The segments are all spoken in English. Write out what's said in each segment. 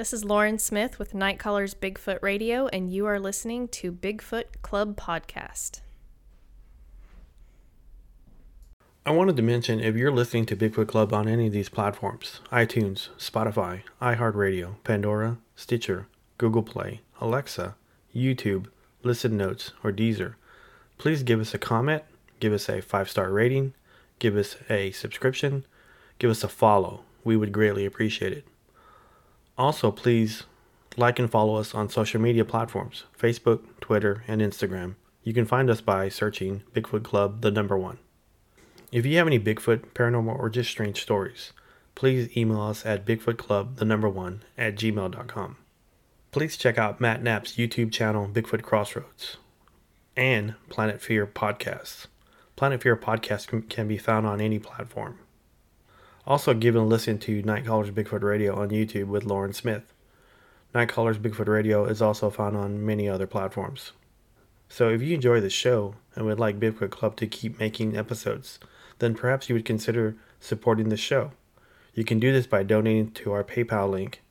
This is Lauren Smith with Night Callers Bigfoot Radio, and you are listening to Bigfoot Club Podcast. I wanted to mention if you're listening to Bigfoot Club on any of these platforms iTunes, Spotify, iHeartRadio, Pandora, Stitcher, Google Play, Alexa, YouTube, Listen Notes, or Deezer please give us a comment, give us a five star rating, give us a subscription, give us a follow. We would greatly appreciate it. Also, please like and follow us on social media platforms Facebook, Twitter, and Instagram. You can find us by searching Bigfoot Club, the number one. If you have any Bigfoot, paranormal, or just strange stories, please email us at bigfootclub, the number one, at gmail.com. Please check out Matt Knapp's YouTube channel, Bigfoot Crossroads, and Planet Fear podcasts. Planet Fear podcast can, can be found on any platform. Also, give and listen to Night Callers Bigfoot Radio on YouTube with Lauren Smith. Night Callers Bigfoot Radio is also found on many other platforms. So, if you enjoy the show and would like Bigfoot Club to keep making episodes, then perhaps you would consider supporting the show. You can do this by donating to our PayPal link.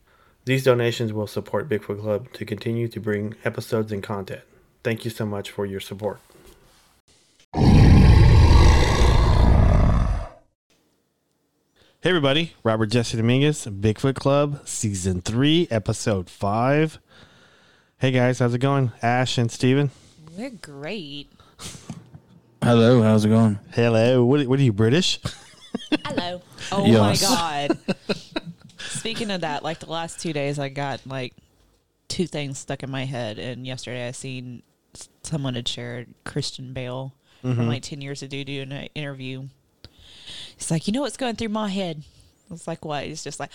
These donations will support Bigfoot Club to continue to bring episodes and content. Thank you so much for your support. Hey everybody, Robert Jesse Dominguez, Bigfoot Club, Season 3, Episode 5. Hey guys, how's it going? Ash and Steven? We're great. Hello, how's it going? Hello. What, what are you, British? Hello. Oh Yes. my god. Speaking of that, like the last two days, I got like two things stuck in my head. And yesterday, I seen s- someone had shared Christian Bale from mm-hmm. like ten years ago doing an interview. He's like, you know what's going through my head? I was like, what? He's just like,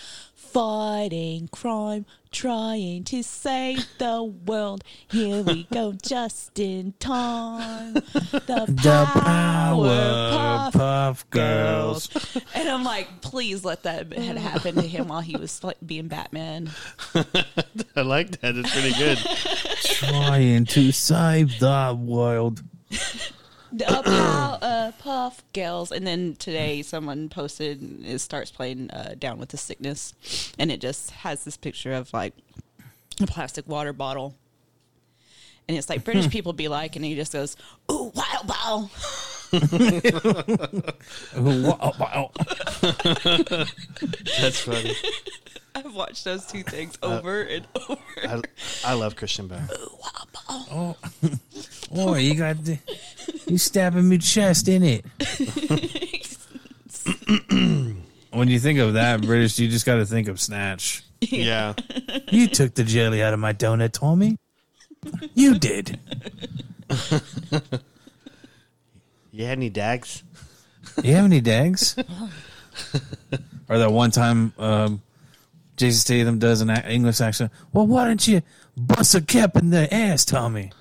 fighting crime, trying to save the world. Here we go, just in time. The The Powerpuff Powerpuff Girls. and I'm like, please let that had happened to him while he was being Batman. I like that. It's pretty good. Trying to save the world. The Powerpuff Girls. And then today, someone posted it starts playing uh, Down with the Sickness, and it just has this picture of like a plastic water bottle. And it's like British people be like, and he just goes, "Ooh, wild bottle." Wow. That's funny. I've watched those two things over and over. I, I love Christian Bale. Oh, boy, you got the, you stabbing me chest in it. when you think of that British, you just got to think of Snatch. Yeah. You took the jelly out of my donut, Tommy. You did. You had any dags? You have any dags? or that one time um, Jason Statham does an English accent. Well, why don't you bust a cap in the ass, Tommy?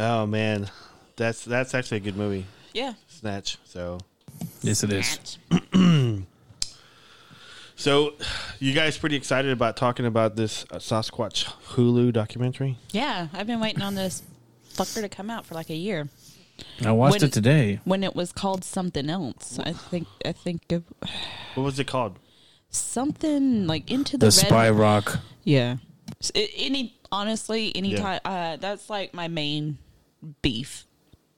Oh man, that's that's actually a good movie, Yeah. Snatch. So, Yes, it is. so you guys pretty excited about talking about this uh, Sasquatch Hulu documentary? Yeah, I've been waiting on this fucker to come out for like a year. I watched When- it today. When it was called something else, I think I think of What was it called? something like into the, The red. Spy Rock. Yeah. S- a- Any honestly, Yeah. anytime uh, that's like my main beef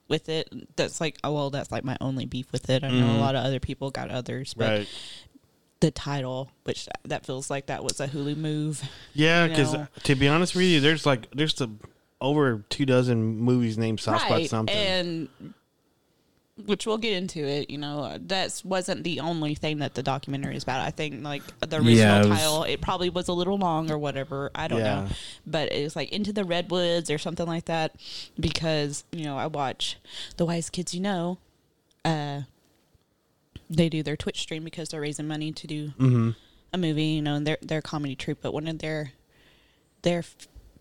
with it. That's like oh well, that's like my only beef with it. I know a mm-hmm. lot of other people got others, but Right. the title, which uh, that feels like that was a Hulu move. Yeah, you because know. Uh, to be honest with you, there's like there's the over two dozen movies named Sasquatch something. And which we'll get into it, you know, that wasn't the only thing that the documentary is about. I think like the original Yeah, it was- title, it probably was a little long or whatever. I don't Yeah. know. But it's like Into the Redwoods or something like that because, you know, I watch The Wise Kids You Know. Uh they do their Twitch stream because they're raising money to do mm-hmm. a movie, you know, and they're they're a comedy troupe, but one of their their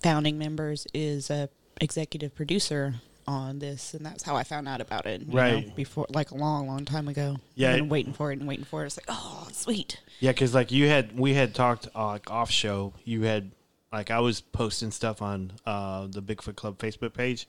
founding members is a executive producer on this, and that's how I found out about it. you know, Right. before, like a long, long time ago. Yeah, I've been waiting for it and waiting for it. It's like, oh, sweet. Yeah, because like you had we had talked uh, like off show. You had like I was posting stuff on uh, the Bigfoot Club Facebook page,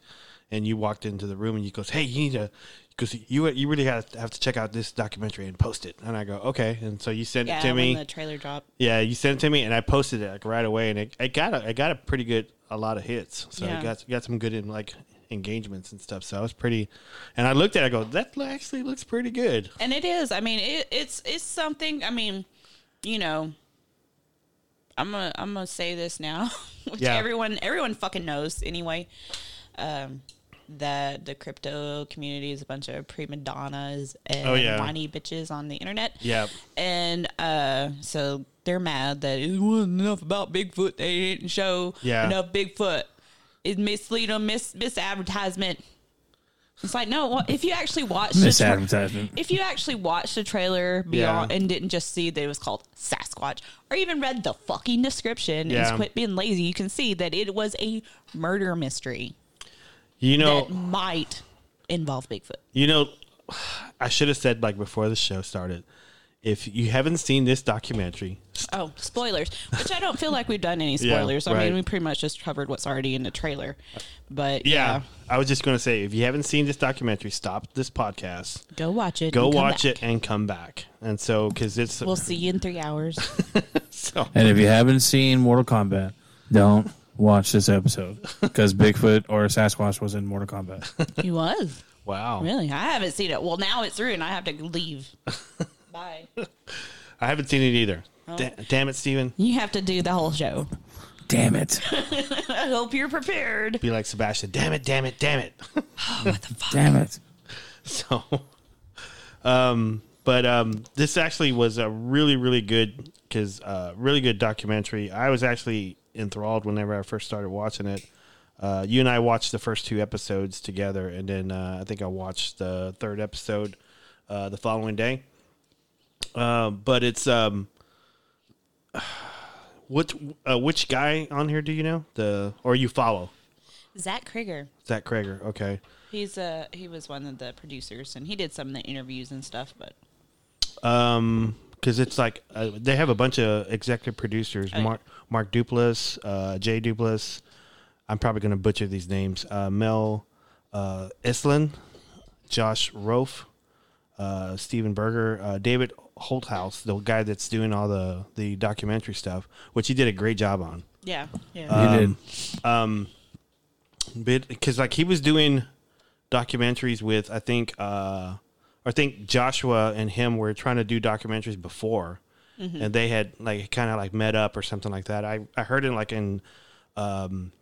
and you walked into the room and you goes, "Hey, you need to." Because you you really have to, have to check out this documentary and post it, and I go okay, and so you sent Yeah, it to me. the trailer dropped. Yeah, you sent it to me, and I posted it like right away, and it, it got a, it got a pretty good a lot of hits. So Yeah. it got got some good in like engagements and stuff. So I was pretty, and I looked at it, I go, that actually looks pretty good. And it is. I mean, it, it's it's something. I mean, you know, I'm gonna I'm gonna say this now, which Yeah. everyone everyone fucking knows anyway. Um, that the crypto community is a bunch of prima donnas and Oh, yeah. whiny bitches on the internet. Yeah. And uh, so they're mad that it wasn't enough about Bigfoot. They didn't show Yeah. enough Bigfoot. It misleading, mis misadvertisement. It's like no. well, If you actually watched the tra- if you actually watched the trailer beyond Yeah. and didn't just see that it was called Sasquatch, or even read the fucking description Yeah. and quit being lazy, you can see that it was a murder mystery You know, that might involve Bigfoot. you know, I should have said like before the show started, if you haven't seen this documentary, Oh, spoilers! Which I don't feel like we've done any Yeah, spoilers. I right. mean, we pretty much just covered what's already in the trailer. But yeah, yeah, I was just going to say, if you haven't seen this documentary, stop this podcast, go watch it. go watch back. it, and come back. And so, because it's We'll see you in three hours. so, And if you haven't seen Mortal Kombat, don't watch this episode because Bigfoot or Sasquatch was in Mortal Kombat. he was wow, really. I haven't seen it. Well, now it's through, and I have to leave. Bye. I haven't seen it either. Oh. Da- damn it, Steven. You have to do the whole show. Damn it! I hope you're prepared. Be like Sebastian. Damn it, damn it, damn it. Oh, what the fuck? Damn it! So, um, but um, this actually was a really, really good because uh, really good documentary. I was actually enthralled whenever I first started watching it. Uh, you and I watched the first two episodes together, and then uh, I think I watched the third episode uh, the following day. Uh, but it's um, what uh, which guy on here do you know the or you follow Zach Cregger. Zach Cregger? Okay, He's uh he was one of the producers, and he did some of the interviews and stuff. But Um, because it's like uh, they have a bunch of executive producers: Oh, yeah. Mark Mark Duplass, uh, Jay Duplass. I'm probably going to butcher these names. Uh, Mel uh, Islin, Josh Rofe, uh, Stephen Berger, uh, David Holthouse, the guy that's doing all the the documentary stuff, which he did a great job on. yeah, yeah, he did. Um, but because like he was doing documentaries with I think uh, I think Joshua and him were trying to do documentaries before, and they had like kind of like met up or something like that. I I heard it like in um,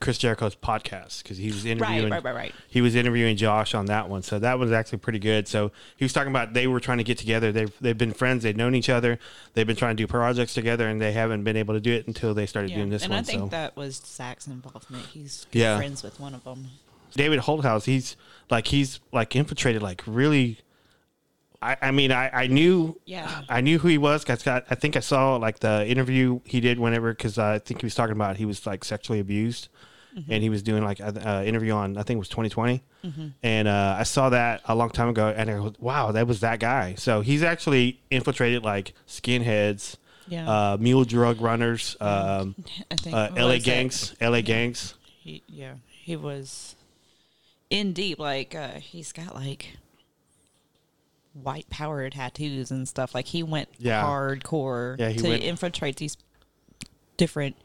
Chris Jericho's podcast because he was interviewing right, right, right. he was interviewing Josh on that one, so that was actually pretty good. So he was talking about they were trying to get together. They've they've been friends. They've known each other. They've been trying to do projects together, and they haven't been able to do it until they started yeah. doing this and one. I think so that was Zach's involvement. He's Yeah. friends with one of them. David Holthouse, he's like he's like infiltrated like really. I, I mean I, I knew Yeah. I knew who he was. 'cause I, I think I saw like the interview he did whenever because I think he was talking about he was like sexually abused, and he was doing like an uh, interview on I think it was 2020, and uh, I saw that a long time ago, and I go, wow, that was that guy. So he's actually infiltrated like skinheads, Yeah. uh, mule drug runners, um, I think uh, L.A. was gangs, L.A. gangs. He, yeah, he was in deep. Like uh, he's got like white power tattoos and stuff. Like he went Yeah. hardcore Yeah, he to went- infiltrate these different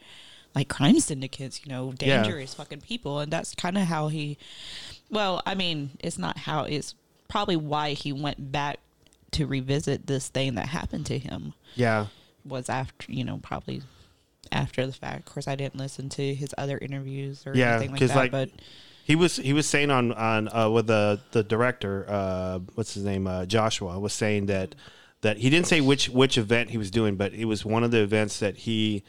like crime syndicates. You know, Yeah. dangerous fucking people, and that's kind of how he. Well, I mean, it's not how it's probably why he went back to revisit this thing that happened to him Yeah, was after you know probably after the fact. Of course, I didn't listen to his other interviews or Yeah, anything like that. like, but He was he was saying on on uh, with the the director uh, what's his name uh, Joshua was saying that that he didn't say which which event he was doing, but it was one of the events that he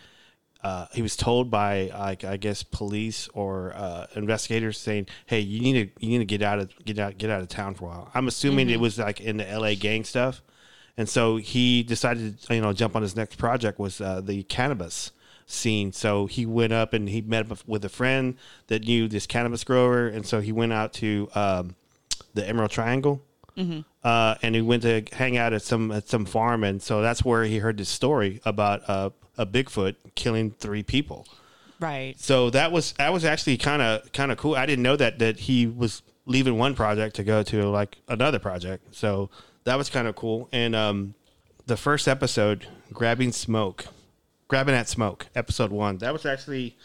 uh, he was told by like I guess police or uh, investigators saying, "Hey, you need to you need to get out of get out get out of town for a while." I'm assuming it was like in the L.A. gang stuff, and so he decided to you know jump on his next project was uh, the cannabis scene. So he went up and he met up with a friend that knew this cannabis grower, and so he went out to um, the Emerald Triangle uh, and he went to hang out at some at some farm, and so that's where he heard this story about uh, a Bigfoot killing three people. Right. So that was that was actually kind of kind of cool. I didn't know that that he was leaving one project to go to like another project. So that was kind of cool. And um, the first episode, grabbing smoke, grabbing at smoke, episode one. That was actually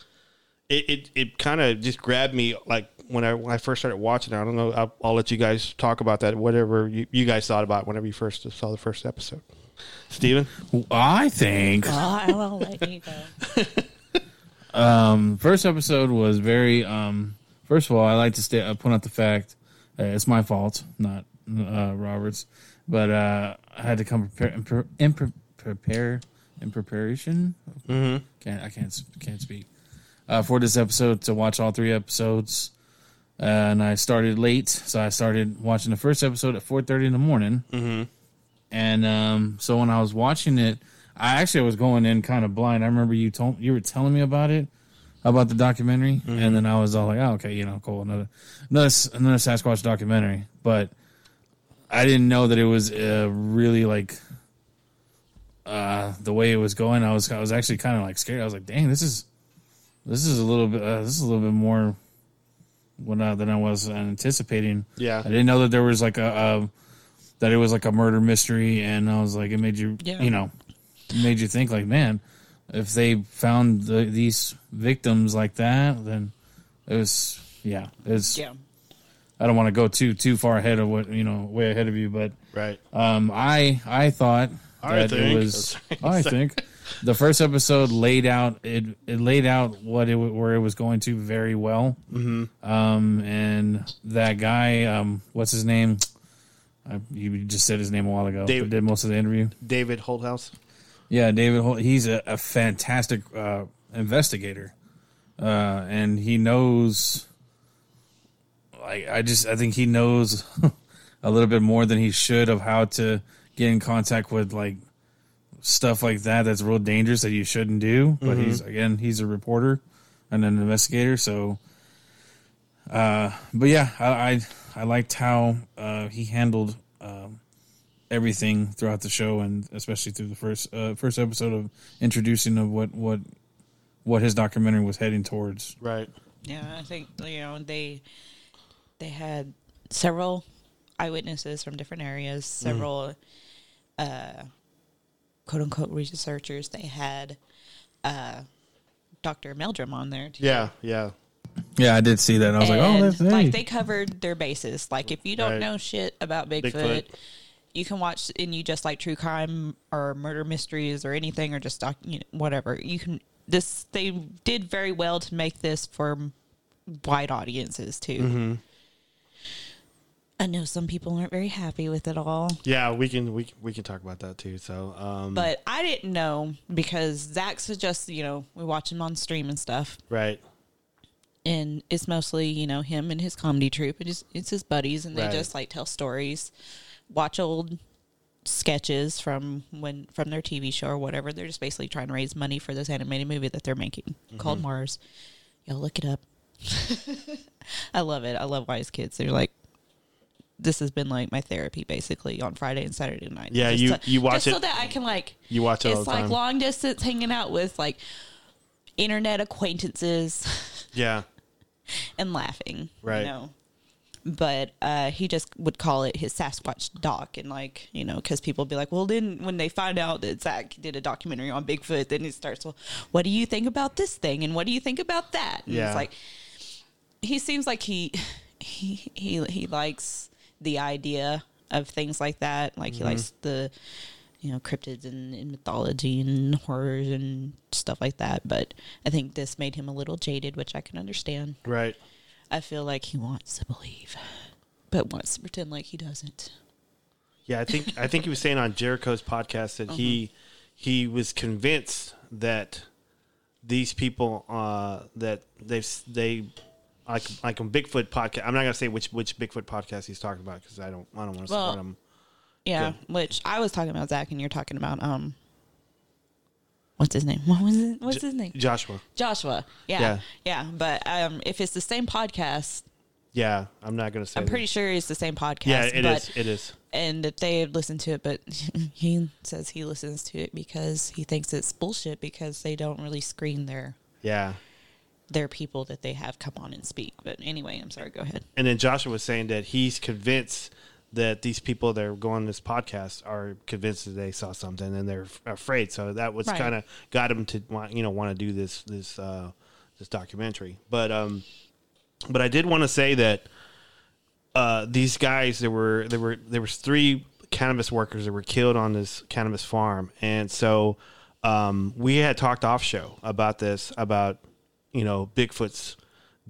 it. It, it kind of just grabbed me like when I when I first started watching. it. I don't know. I'll, I'll let you guys talk about that. Whatever you, you guys thought about whenever you first saw the first episode. Steven? I think Oh, I will let you go. um, first episode was very. Um, first of all, I like to stay, uh, point out the fact uh, it's my fault, not uh, Robert's, but uh, I had to come prepare in, pre- in pre- prepare in preparation. Mm-hmm. Can't I can't can't speak uh, for this episode to watch all three episodes. Uh, and I started late, so I started watching the first episode at four thirty in the morning. Mm-hmm. And um, so when I was watching it, I actually was going in kind of blind. I remember you told you were telling me about it, about the documentary, and then I was all like, "Oh, okay, you know, cool, another another another Sasquatch documentary." But I didn't know that it was uh, really like uh, the way it was going. I was I was actually kind of like scared. I was like, "Dang, this is this is a little bit uh, this is a little bit more." When I, than I was anticipating. Yeah. I didn't know that there was like a, a that it was like a murder mystery, and I was like, it made you, Yeah. you know, it made you think like, man, if they found the, these victims like that, then it was, yeah, it's. Yeah. I don't want to go too too far ahead of what you know, way ahead of you, but Right. um, I I thought I that think. it was. I think the first episode laid out it it laid out what it where it was going to very well. Mm-hmm. Um, and that guy, um, what's his name? I, you just said his name a while ago. Dave- but did most of the interview. David Holthouse. Yeah, David. Holt, he's a, a fantastic uh, investigator, uh, and he knows. Like I just, I think he knows a little bit more than he should of how to get in contact with like stuff like that. That's real dangerous that you shouldn't do. But he's again, he's a reporter and an investigator, so. Uh, but yeah, I I, I liked how uh, he handled um, everything throughout the show, and especially through the first uh, first episode of introducing of what what what his documentary was heading towards. Right. Yeah, I think you know they they had several eyewitnesses from different areas, several uh, quote unquote researchers. They had uh, Dr. Meldrum on there. Too. Yeah. Yeah. Yeah, I did see that. and I was like, oh, that's hey. like they covered their bases. Like if you don't Right. know shit about Bigfoot, Bigfoot. you can watch and you just like true crime or murder mysteries or anything or just doc, you know, whatever. You can this they did very well to make this for wide audiences too. Mm-hmm. I know some people aren't very happy with it all, Yeah. We can we can- we can talk about that too. So. Um, but I didn't know because Zach suggests you know we watch him on stream and stuff. Right. and it's mostly you know him and his comedy troupe and just it's his buddies and they Right. just like tell stories watch old sketches from when from their tv show or whatever they're just basically trying to raise money for this animated movie that they're making called mars y'all look it up i love it i love wise kids they're like this has been like my therapy basically on friday and saturday night Yeah, Just you- to- you watch just so it- that i can like You watch it it's like time. long distance hanging out with like internet acquaintances yeah. and laughing. Right. You know? But uh, he just would call it his Sasquatch doc, and like you know, because people be like, well, then when they find out that Zach did a documentary on Bigfoot, then he starts. Well, what do you think about this thing, and what do you think about that? And Yeah. it's like he seems like he he he he likes the idea of things like that. Like he Mm-hmm. likes the you know cryptids and, and mythology and horrors and stuff like that. But I think this made him a little jaded, which I can understand. Right. I feel like he wants to believe, but wants to pretend like he doesn't. Yeah, I think I think he was saying on Jericho's podcast that he he was convinced that these people uh, that they they like like on Bigfoot podcast. I'm not gonna say which which Bigfoot podcast he's talking about because I don't I don't want to Well, support him. Yeah, which I was talking about Zach, and you're talking about um, what's his name? What was it? What's his name? Joshua. Joshua. Yeah, Yeah. yeah, But um, if it's the same podcast, Yeah, I'm not gonna say. I'm that. pretty sure it's the same podcast. Yeah, it but, is. It is. And that they had listened to it, but he says he listens to it because he thinks it's bullshit because they don't really screen their Yeah. Their people that they have come on and speak. But anyway, I'm sorry. Go ahead. And then Joshua was saying that he's convinced that these people that are going on this podcast are convinced that they saw something and they're afraid. So that was Right. kind of got him to want, you know, want to do this this uh, this documentary. But um, but I did want to say that uh, these guys there were there were there was three cannabis workers that were killed on this cannabis farm, and so um, we had talked off show about this about you know Bigfoot's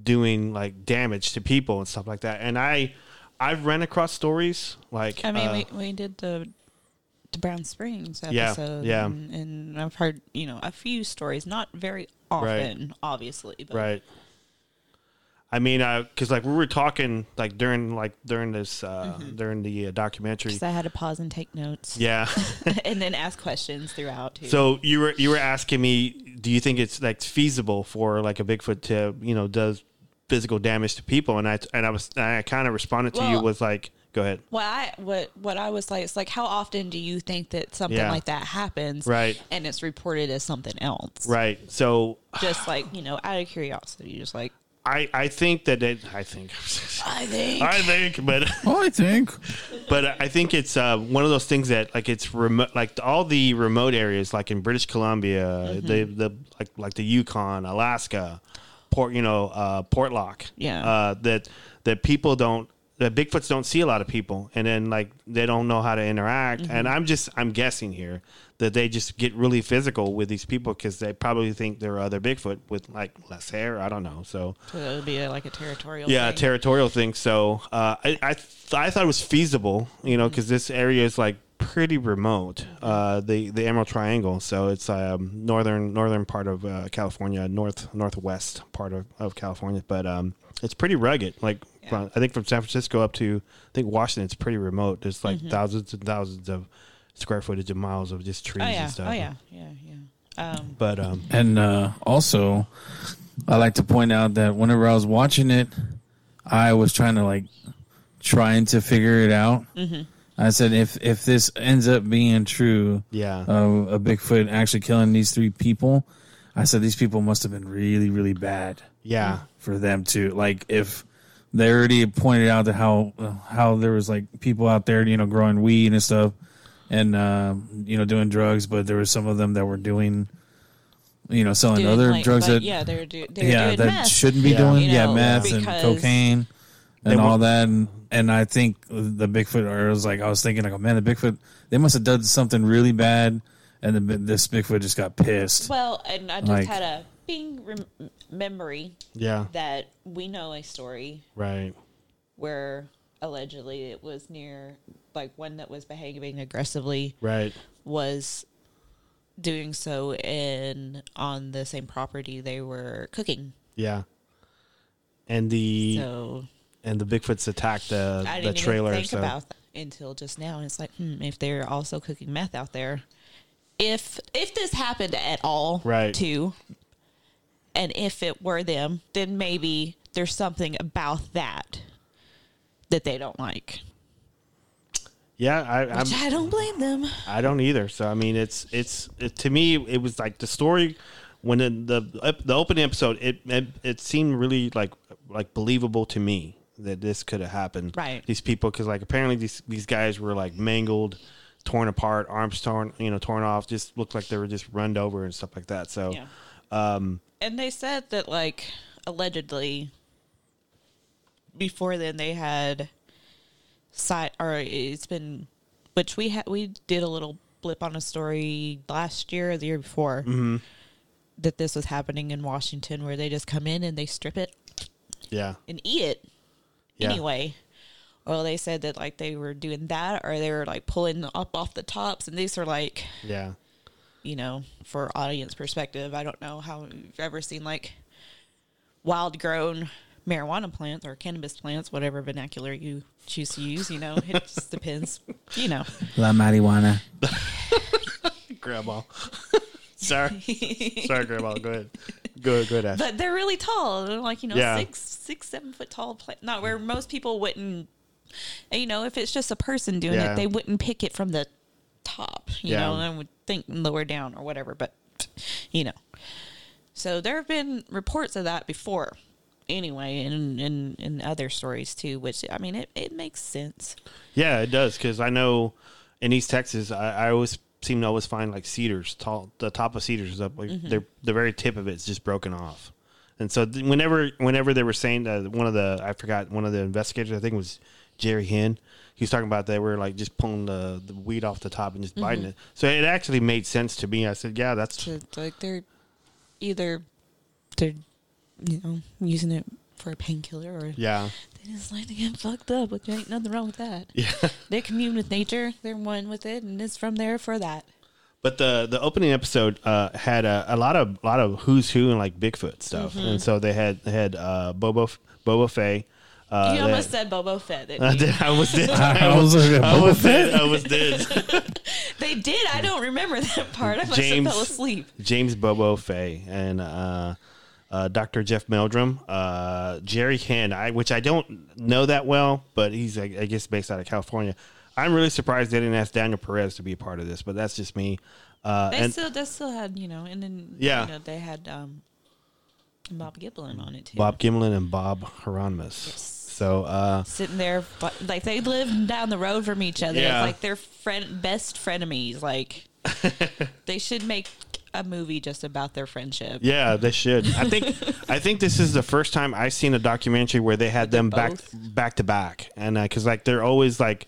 doing like damage to people and stuff like that, and I I've ran across stories like I mean, uh, we, we did the the Brown Springs episode. yeah. And, and I've heard, you know, a few stories, not very often, obviously. But Right. I mean, because like we were talking like during like during this uh Mm-hmm. during the uh, documentary. 'cause I had to pause and take notes. Yeah. and then ask questions throughout, too. so you were you were asking me, do you think it's like feasible for like a Bigfoot to you know does physical damage to people? And I and I was and I kind of responded to you Well- was like, go ahead. Well, I what what I was like, it's like, how often do you think that something Yeah. like that happens, Right. And it's reported as something else, Right. So Just like you know, out of curiosity, just like I I think that it I think I think I think, but I think. but I think it's uh, one of those things that like it's remote, like all the remote areas, like in British Columbia, Mm-hmm. the the like like the Yukon, Alaska, Port, you know, uh, Portlock, Yeah. uh, that that people don't. That Bigfoots don't see a lot of people, and then like they don't know how to interact. Mm-hmm. And I'm just I'm guessing here that they just get really physical with these people because they probably think they're other Bigfoot with like less hair. I don't know. So so it would be a, like a territorial. yeah, thing. territorial thing. So uh, I I, th- I thought it was feasible, you know, because this area is like pretty remote. Uh, the the Emerald Triangle, so it's um, northern northern part of uh, California, north northwest part of, of California, but um, it's pretty rugged. Like Yeah. from- I think from San Francisco up to I think Washington, it's pretty remote. There's like thousands and thousands of square footage of miles of just trees Oh yeah. and stuff. Oh yeah. Yeah. Yeah. Um, But um, And uh, also, I like to point out that whenever I was watching it, I was trying to like trying to figure it out. Mm-hmm. I said, if if this ends up being true, yeah, of a Bigfoot actually killing these three people, I said these people must have been really really bad yeah, for them to like if they already pointed out that how how there was like people out there you know growing weed and stuff and uh, you know doing drugs, but there was some of them that were doing you know selling doing, other like- drugs that yeah, they're, do, they're yeah doing that meth. shouldn't be Yeah. doing You yeah meth and cocaine They and all that and and I think the Bigfoot or it was like I was thinking like oh man the Bigfoot they must have done something really bad and the, this Bigfoot just got pissed Well, and I just Like- had a bing rem- memory yeah, that we know a story right, where allegedly it was near like one that was behaving aggressively right, was doing so in on the same property they were cooking. yeah. And the So and the Bigfoots attacked the I the trailer. think so about until just now. And It's like, hmm, if they're also cooking meth out there, if if this happened at all, Right. Too, and if it were them, then maybe there's something about that that they don't like. Yeah, I I'm, Which I don't blame them. I don't either. So I mean, it's it's it, to me it was like the story when the the, the opening episode it, it it seemed really like like believable to me that this could have happened. Right. These people because like apparently these these guys were like mangled, torn apart, arms torn you know torn off, just looked like they were just runned over and stuff like that. So Yeah. um And they said that, like, allegedly, before then they had site, or it's been, which we had, we did a little blip on a story last year or the year before Mm-hmm. that this was happening in Washington, where they just come in and they strip it yeah and eat it Yeah. anyway. Well, they said that like they were doing that, or they were like pulling up off the tops, and these are like yeah you know, for audience perspective, I don't know how you've ever seen like wild grown marijuana plants or cannabis plants, whatever vernacular you choose to use, you know, it just depends, you know. La marijuana grandma. Sorry, sorry, grandma. Go ahead. Go go ahead. Ash. But they're really tall. They're like, you know, Yeah. six six, seven foot tall plant. Not where most people wouldn't. You know, if it's just a person doing Yeah. it, they wouldn't pick it from the top. You Yeah. know, and I would think lower down or whatever. But you know, so there have been reports of that before. Anyway, and in in other stories too, which I mean, it it makes sense. Yeah, it does because I know in East Texas, I, I always seem to always find like cedars, tall. The top of cedars is up, like Mm-hmm. they're the very tip of it's just broken off. And so th- whenever whenever they were saying that one of the I forgot one of the investigators I think it was Jerry Hen. He was talking about they were like just pulling the, the weed off the top and just biting Mm-hmm. it. So it actually made sense to me. I said, yeah, that's to like they're either they're you know using it for a painkiller or yeah, they just like to get fucked up, But there ain't nothing wrong with that. yeah. They commune with nature, they're one with it, and it's from there for that. But the the opening episode uh, had a, a lot of a lot of who's who and like Bigfoot stuff, Mm-hmm. and so they had they had uh, Bobo Boba Fett. Uh, you they- almost said Bobo Fett. didn't I did. I was dead. I was like, I Boba was Fett? dead. I was dead. They did. I don't remember that part. I must James- have fell asleep. James Bobo Fay and uh, uh, Dr. Jeff Meldrum, uh, Jerry Hen, I which I don't know that well, but he's I, I guess based out of California. I'm really surprised they didn't ask Daniel Perez to be a part of this, but that's just me. Uh, They and still, they still had, you know, and then Yeah. you know, they had um, Bob Giblin on it too. Bob Gimlin and Bob Hieronymus. So uh, sitting there, like they live down the road from each other. Yeah. It's like they're friend, best frenemies. Like they should make a movie just about their friendship. Yeah, they should. I think I think this is the first time I've seen a documentary where they had them back both- back to back, and because like they're always like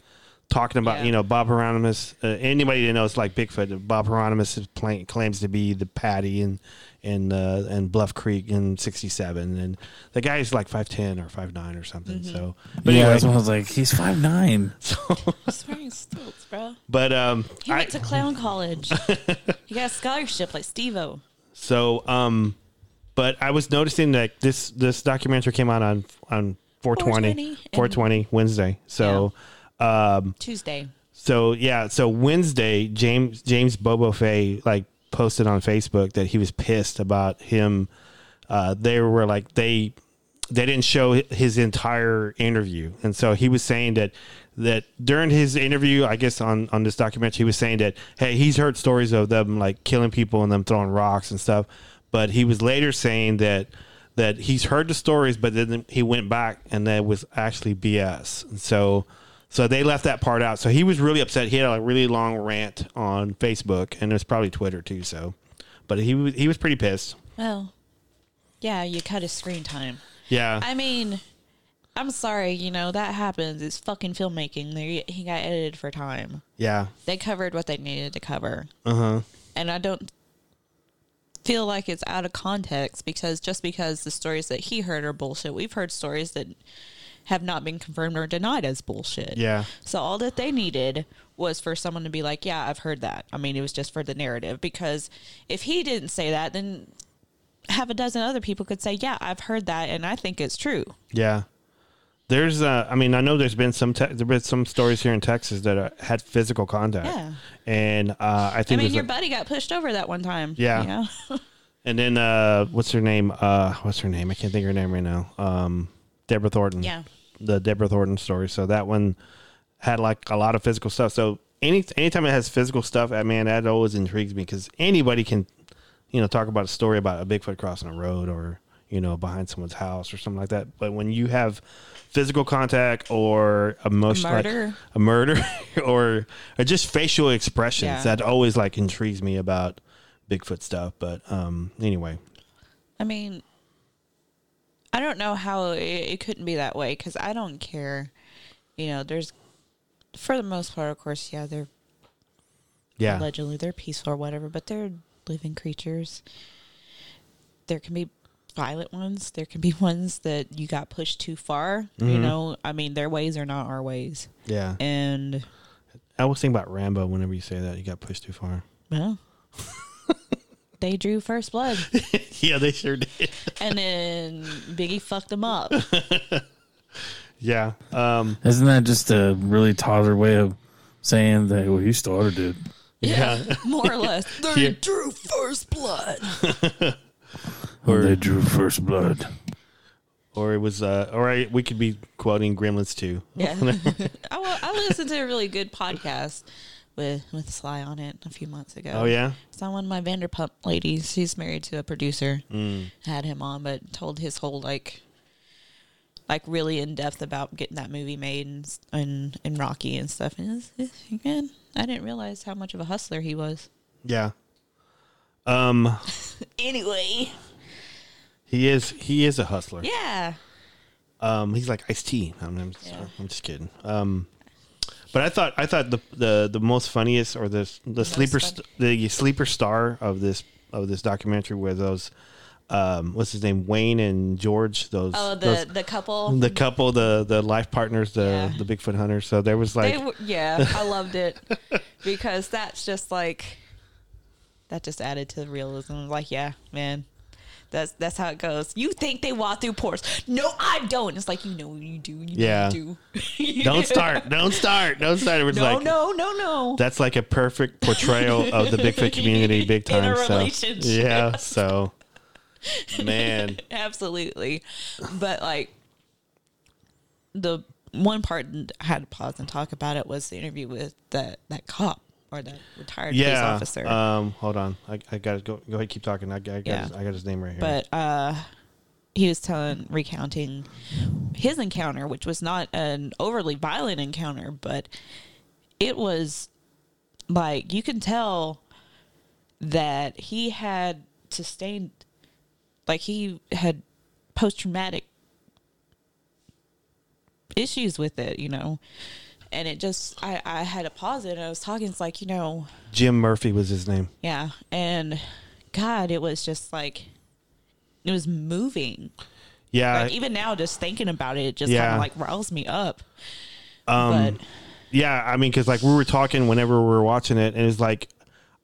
talking about Yeah. you know Bob Hieronymus. Uh, anybody that knows like Bigfoot, Bob Hieronymus is playing, claims to be the Patty and and uh, and Bluff Creek in '67, and the guy is like five ten or five nine or something. Mm-hmm. So, but yeah, anyway, that's when I was like, he's five nine. He's wearing stilts, bro. but um, He I- went to clown college. he got a scholarship like Steve-O. So, um, but I was noticing that this this documentary came out on on 420, 420, 420 Wednesday. So, um, Tuesday. so yeah, so Wednesday, James James Bobo Fay like posted on Facebook that he was pissed about him. Uh, they were like they they didn't show his entire interview, and so he was saying that that during his interview, I guess on on this documentary, he was saying that hey, he's heard stories of them like killing people and them throwing rocks and stuff, but he was later saying that that he's heard the stories, but then he went back and that was actually BS. And so so they left that part out. So he was really upset. He had a really long rant on Facebook and it was probably Twitter too. So, but he was he was pretty pissed. Well, yeah, you cut his screen time. Yeah, I mean, I'm sorry, you know, that happens. It's fucking filmmaking. They, he got edited for time. yeah, They covered what they needed to cover. uh huh, And I don't feel like it's out of context because just because the stories that he heard are bullshit, we've heard stories that have not been confirmed or denied as bullshit. yeah, So all that they needed was for someone to be like, "Yeah, I've heard that." I mean, it was just for the narrative because if he didn't say that, then half a dozen other people could say, "Yeah, I've heard that and I think it's true." yeah. There's, uh, I mean, I know there's been some te- there's been some stories here in Texas that uh, had physical contact. Yeah. and uh, I I think mean, your a- buddy got pushed over that one time. Yeah. You know? and then uh, what's her name? Uh, what's her name? I can't think of her name right now. Um, Deborah Thornton. yeah. The Deborah Thornton story. So that one had like a lot of physical stuff. So any anytime it has physical stuff, I mean, that always intrigues me because anybody can, you know, talk about a story about a Bigfoot crossing a road or you know behind someone's house or something like that. But when you have physical contact or emotional, like, murder. a murder, or, or just facial expressions, Yeah. that always like intrigues me about Bigfoot stuff. But um, anyway, I mean, I don't know how it, it couldn't be that way because I don't care. You know, there's, for the most part, of course, yeah, they're yeah, allegedly they're peaceful or whatever, but they're living creatures. There can be violent ones. There can be ones that you got pushed too far. You Mhm. know, I mean, their ways are not our ways, yeah. and I was thinking about Rambo whenever you say that. You got pushed too far. well, they drew first blood, yeah, they sure did. and then Biggie fucked them up. Yeah. Um, Isn't that just a really toddler way of saying that? Well, he started it. Yeah, more or less. They Yeah. drew first blood. Or they drew first blood. or it was, uh, or I, we could be quoting Gremlins too. Yeah. I, wa- I listened to a really good podcast with with Sly on it a few months ago. Oh yeah, It's on one of my Vanderpump ladies. She's married to a producer. Mm. Had him on, but told his whole like, like really in depth about getting that movie made and and, and Rocky and stuff. And it's, it's, man, I didn't realize how much of a hustler he was. yeah. Um, Anyway, he is he is a hustler. yeah, Um, he's like Ice T. I'm, I'm, Yeah. I'm just kidding. Um, but I thought I thought the the the most funniest or the the sleeper fun- st- the sleeper star of this of this documentary were those um what's his name Wayne and George those oh the those- the couple. the couple the the life partners the Yeah. the Bigfoot hunters so there was like were, yeah, I loved it because that's just like that just added to the realism. Like, yeah, man, that's that's how it goes. You think they walk through pores? No, I don't. It's like you know you do. You Yeah. know you do. don't start don't start don't start it was No, like no, no, no. that's like a perfect portrayal of the Bigfoot community big time so relationship. yeah so man Absolutely, but like the one part I had to pause and talk about it was the interview with that that cop or the retired police yeah. officer. Um, hold on. I, I got to go. Go ahead. Keep talking. I, I got. Yeah. His, I got his name right here. but uh he was telling recounting his encounter which was not an overly violent encounter but it was like you can tell that he had sustained like he had post-traumatic issues with it you know and it just i i had to pause it and i was talking it's like you know Jim Murphy was his name. yeah. And God, it was just like it was moving. Yeah. Like even now just thinking about it, it just Yeah. kind of like riles me up. um, but yeah. I mean, because like we were talking whenever we were watching it, and it's like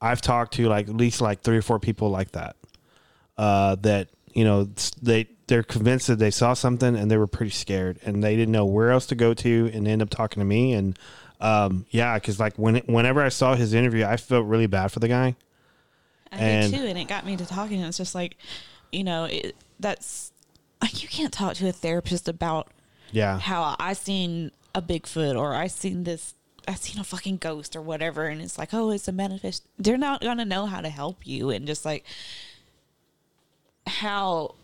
I've talked to like at least like three or four people like that. Uh, that you know they they're convinced that they saw something and they were pretty scared and they didn't know where else to go to and end up talking to me and um yeah because like when whenever I saw his interview I felt really bad for the guy I and- did too, and it got me to talking. And it's just like, you know, it, that's like you can't talk to a therapist about yeah how I seen a Bigfoot or I seen this. I seen a fucking ghost or whatever, and it's like, oh, it's a manifest. They're not gonna know how to help you, and just like how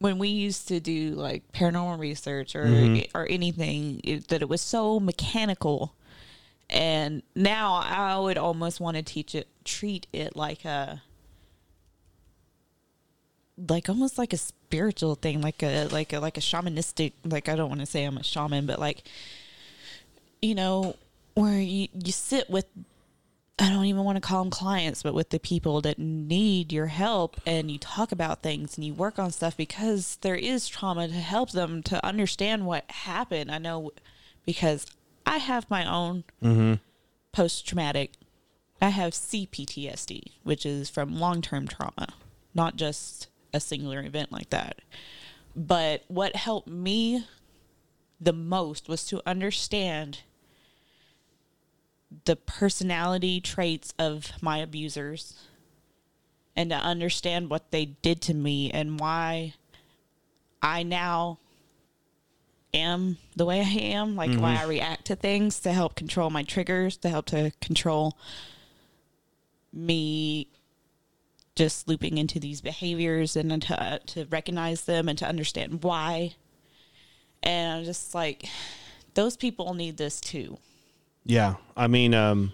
when we used to do like paranormal research or mm-hmm. or anything, it, that it was so mechanical, and now I would almost want to teach it, treat it like a like almost like a spiritual thing, like a like a like a shamanistic. Like I don't want to say I'm a shaman, but like you know where you you sit with. I don't even want to call them clients, but with the people that need your help, and you talk about things and you work on stuff because there is trauma to help them to understand what happened. I know because I have my own mm-hmm. post traumatic. I have CPTSD, which is from long term trauma, not just a singular event like that. But what helped me the most was to understand the personality traits of my abusers and to understand what they did to me and why I now am the way I am, like why mm-hmm. I react to things to help control my triggers, to help to control me just looping into these behaviors and to, to recognize them and to understand why. And I'm just like, those people need this too. Yeah, I mean, um,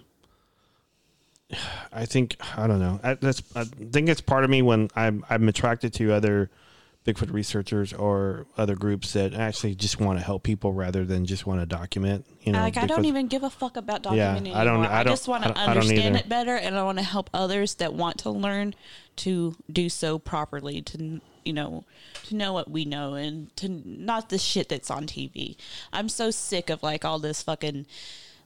I think I don't know. I, that's I think it's part of me when I'm I'm attracted to other Bigfoot researchers or other groups that actually just want to help people rather than just want to document. You know, like I don't even give a fuck about documenting. Yeah, I don't-. I I, don't- just want I to I understand it better, and I want to help others that want to learn to do so properly. To you know, to know what we know, and to not the shit that's on TV. I'm so sick of like all this fucking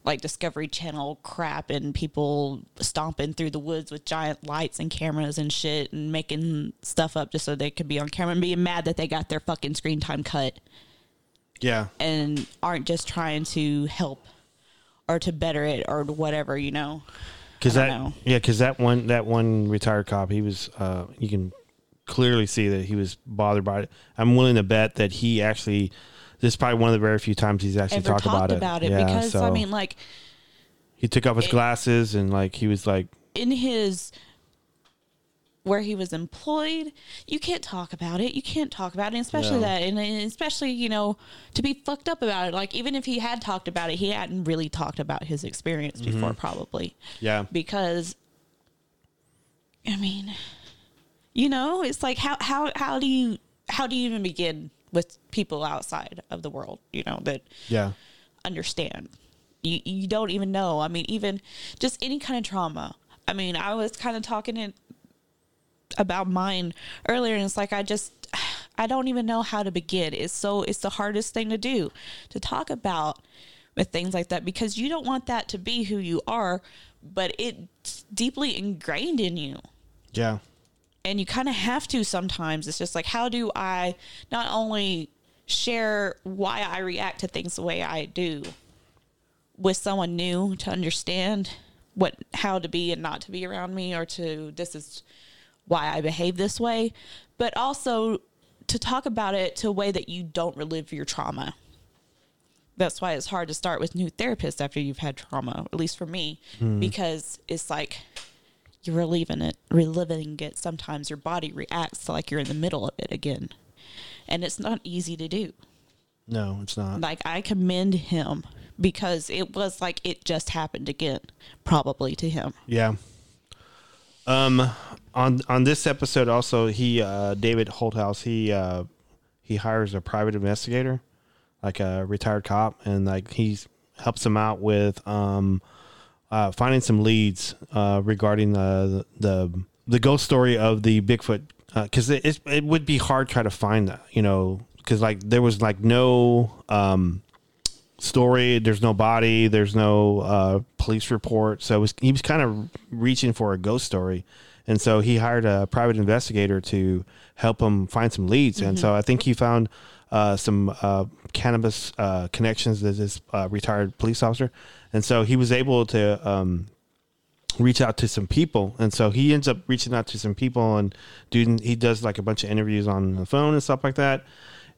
like Discovery Channel crap and people stomping through the woods with giant lights and cameras and shit and making stuff up just so they could be on camera and being mad that they got their fucking screen time cut Yeah, and aren't just trying to help or to better it or whatever, you know. because that know. yeah because that one that one retired cop he was uh you can clearly see that he was bothered by it. I'm willing to bet that he actually. This is probably one of the very few times he's actually talked, talked about it. about it, because I mean, like he took off his it- glasses and like he was like, in his where he was employed, you can't talk about it. You can't talk about it, especially No. that, and and especially you know to be fucked up about it. Like even if he had talked about it, he hadn't really talked about his experience Mm-hmm. before, probably yeah, because I mean, you know, it's like how how how do you how do you even begin with people outside of the world, you know, that yeah, understand. You you don't even know. I mean, even just any kind of trauma. I mean, I was kind of talking it about mine earlier, and it's like I just I don't even know how to begin. It's so it's the hardest thing to do to talk about with things like that because you don't want that to be who you are, but it's deeply ingrained in you yeah, and you kind of have to sometimes. It's just like, how do I not only share why I react to things the way I do with someone new to understand what how to be and not to be around me, or to this is why I behave this way, but also to talk about it to a way that you don't relive your trauma. That's why it's hard to start with new therapists after you've had trauma, at least for me, hmm. because it's like you're reliving it, reliving it. Sometimes your body reacts like you're in the middle of it again, and it's not easy to do. no, it's not. Like I commend him because it was like it just happened again, probably to him. Yeah. Um, on on this episode, also he uh, David Holthouse he uh, he hires a private investigator, like a retired cop, and like he helps him out with um, uh, finding some leads uh, regarding the the the ghost story of the Bigfoot because it it's- it would be hard try to find that you know because like there was like no um story. There's no body. There's no uh, police report. So it was, he was kind of reaching for a ghost story, and so he hired a private investigator to help him find some leads. And so I think he found uh, some uh, cannabis uh, connections as this uh, retired police officer, and so he was able to. Um, reach out to some people and so he ends up reaching out to some people and doing he does like a bunch of interviews on the phone and stuff like that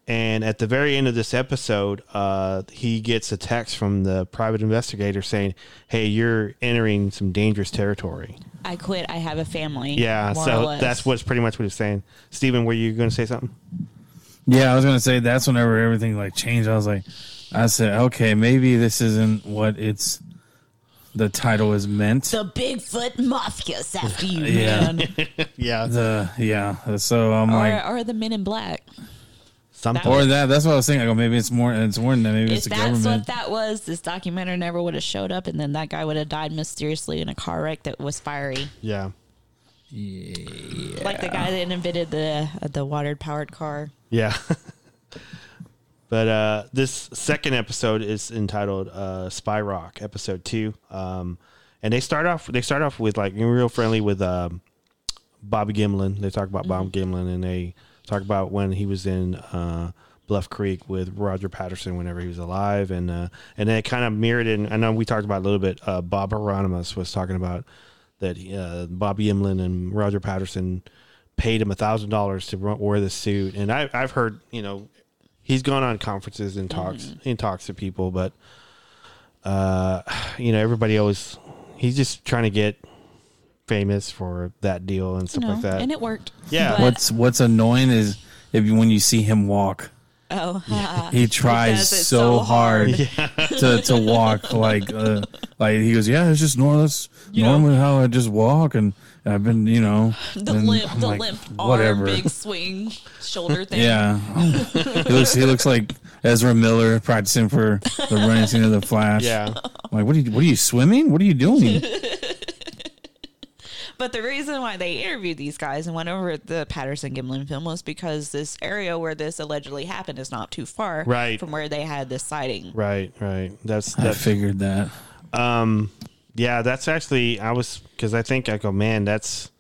and at the very end of this episode uh, he gets a text from the private investigator saying hey you're entering some dangerous territory I quit. I have a family. yeah so that's what's pretty much what he's saying Stephen, were you going to say something Yeah, I was gonna say that's whenever everything like changed. I was like, I said, okay, maybe this isn't what it's the title is meant. the Bigfoot mafia's after you, Yeah. man. yeah The yeah, so I'm or, like, or the Men in Black. something or that. That's what I was thinking. I go, maybe it's more. It's more than that. Maybe If it's the that's government. what that was, this documentary never would have showed up, and then that guy would have died mysteriously in a car wreck that was fiery, yeah Yeah. like the guy that invented the uh, the water powered car. Yeah. but uh, this second episode is entitled uh, "Spy Rock," episode two. Um, and they start off. They start off with like real friendly with um, Bobby Gimlin. They talk about Bob Gimlin, and they talk about when he was in uh, Bluff Creek with Roger Patterson whenever he was alive, and uh, and then it kind of mirrored. In I know we talked about a little bit. Uh, Bob Heironimus was talking about that uh, Bobby Gimlin and Roger Patterson paid him a thousand dollars to wear the suit, and I, I've heard you know he's gone on conferences and talks and talks to people, but uh, you know everybody always he's just trying to get famous for that deal and stuff You know, like that. and it worked. Yeah. But- What's What's annoying is if you, when you see him walk, oh, he tries does so, so hard, hard. to to walk like uh, like he goes, yeah, it's just normal. That's You know- normally how I just walk, and I've been, you know, the and limp, I'm the like, limp whatever. arm, big swing, shoulder thing. Yeah, he looks he looks like Ezra Miller practicing for the running scene of the Flash. yeah, I'm like what are you what are you swimming? What are you doing? But the reason why they interviewed these guys and went over the Patterson Gimlin film was because this area where this allegedly happened is not too far Right. from where they had this sighting. right, right. That's I figured that. Um, yeah, that's actually I was because I think I go, man, that's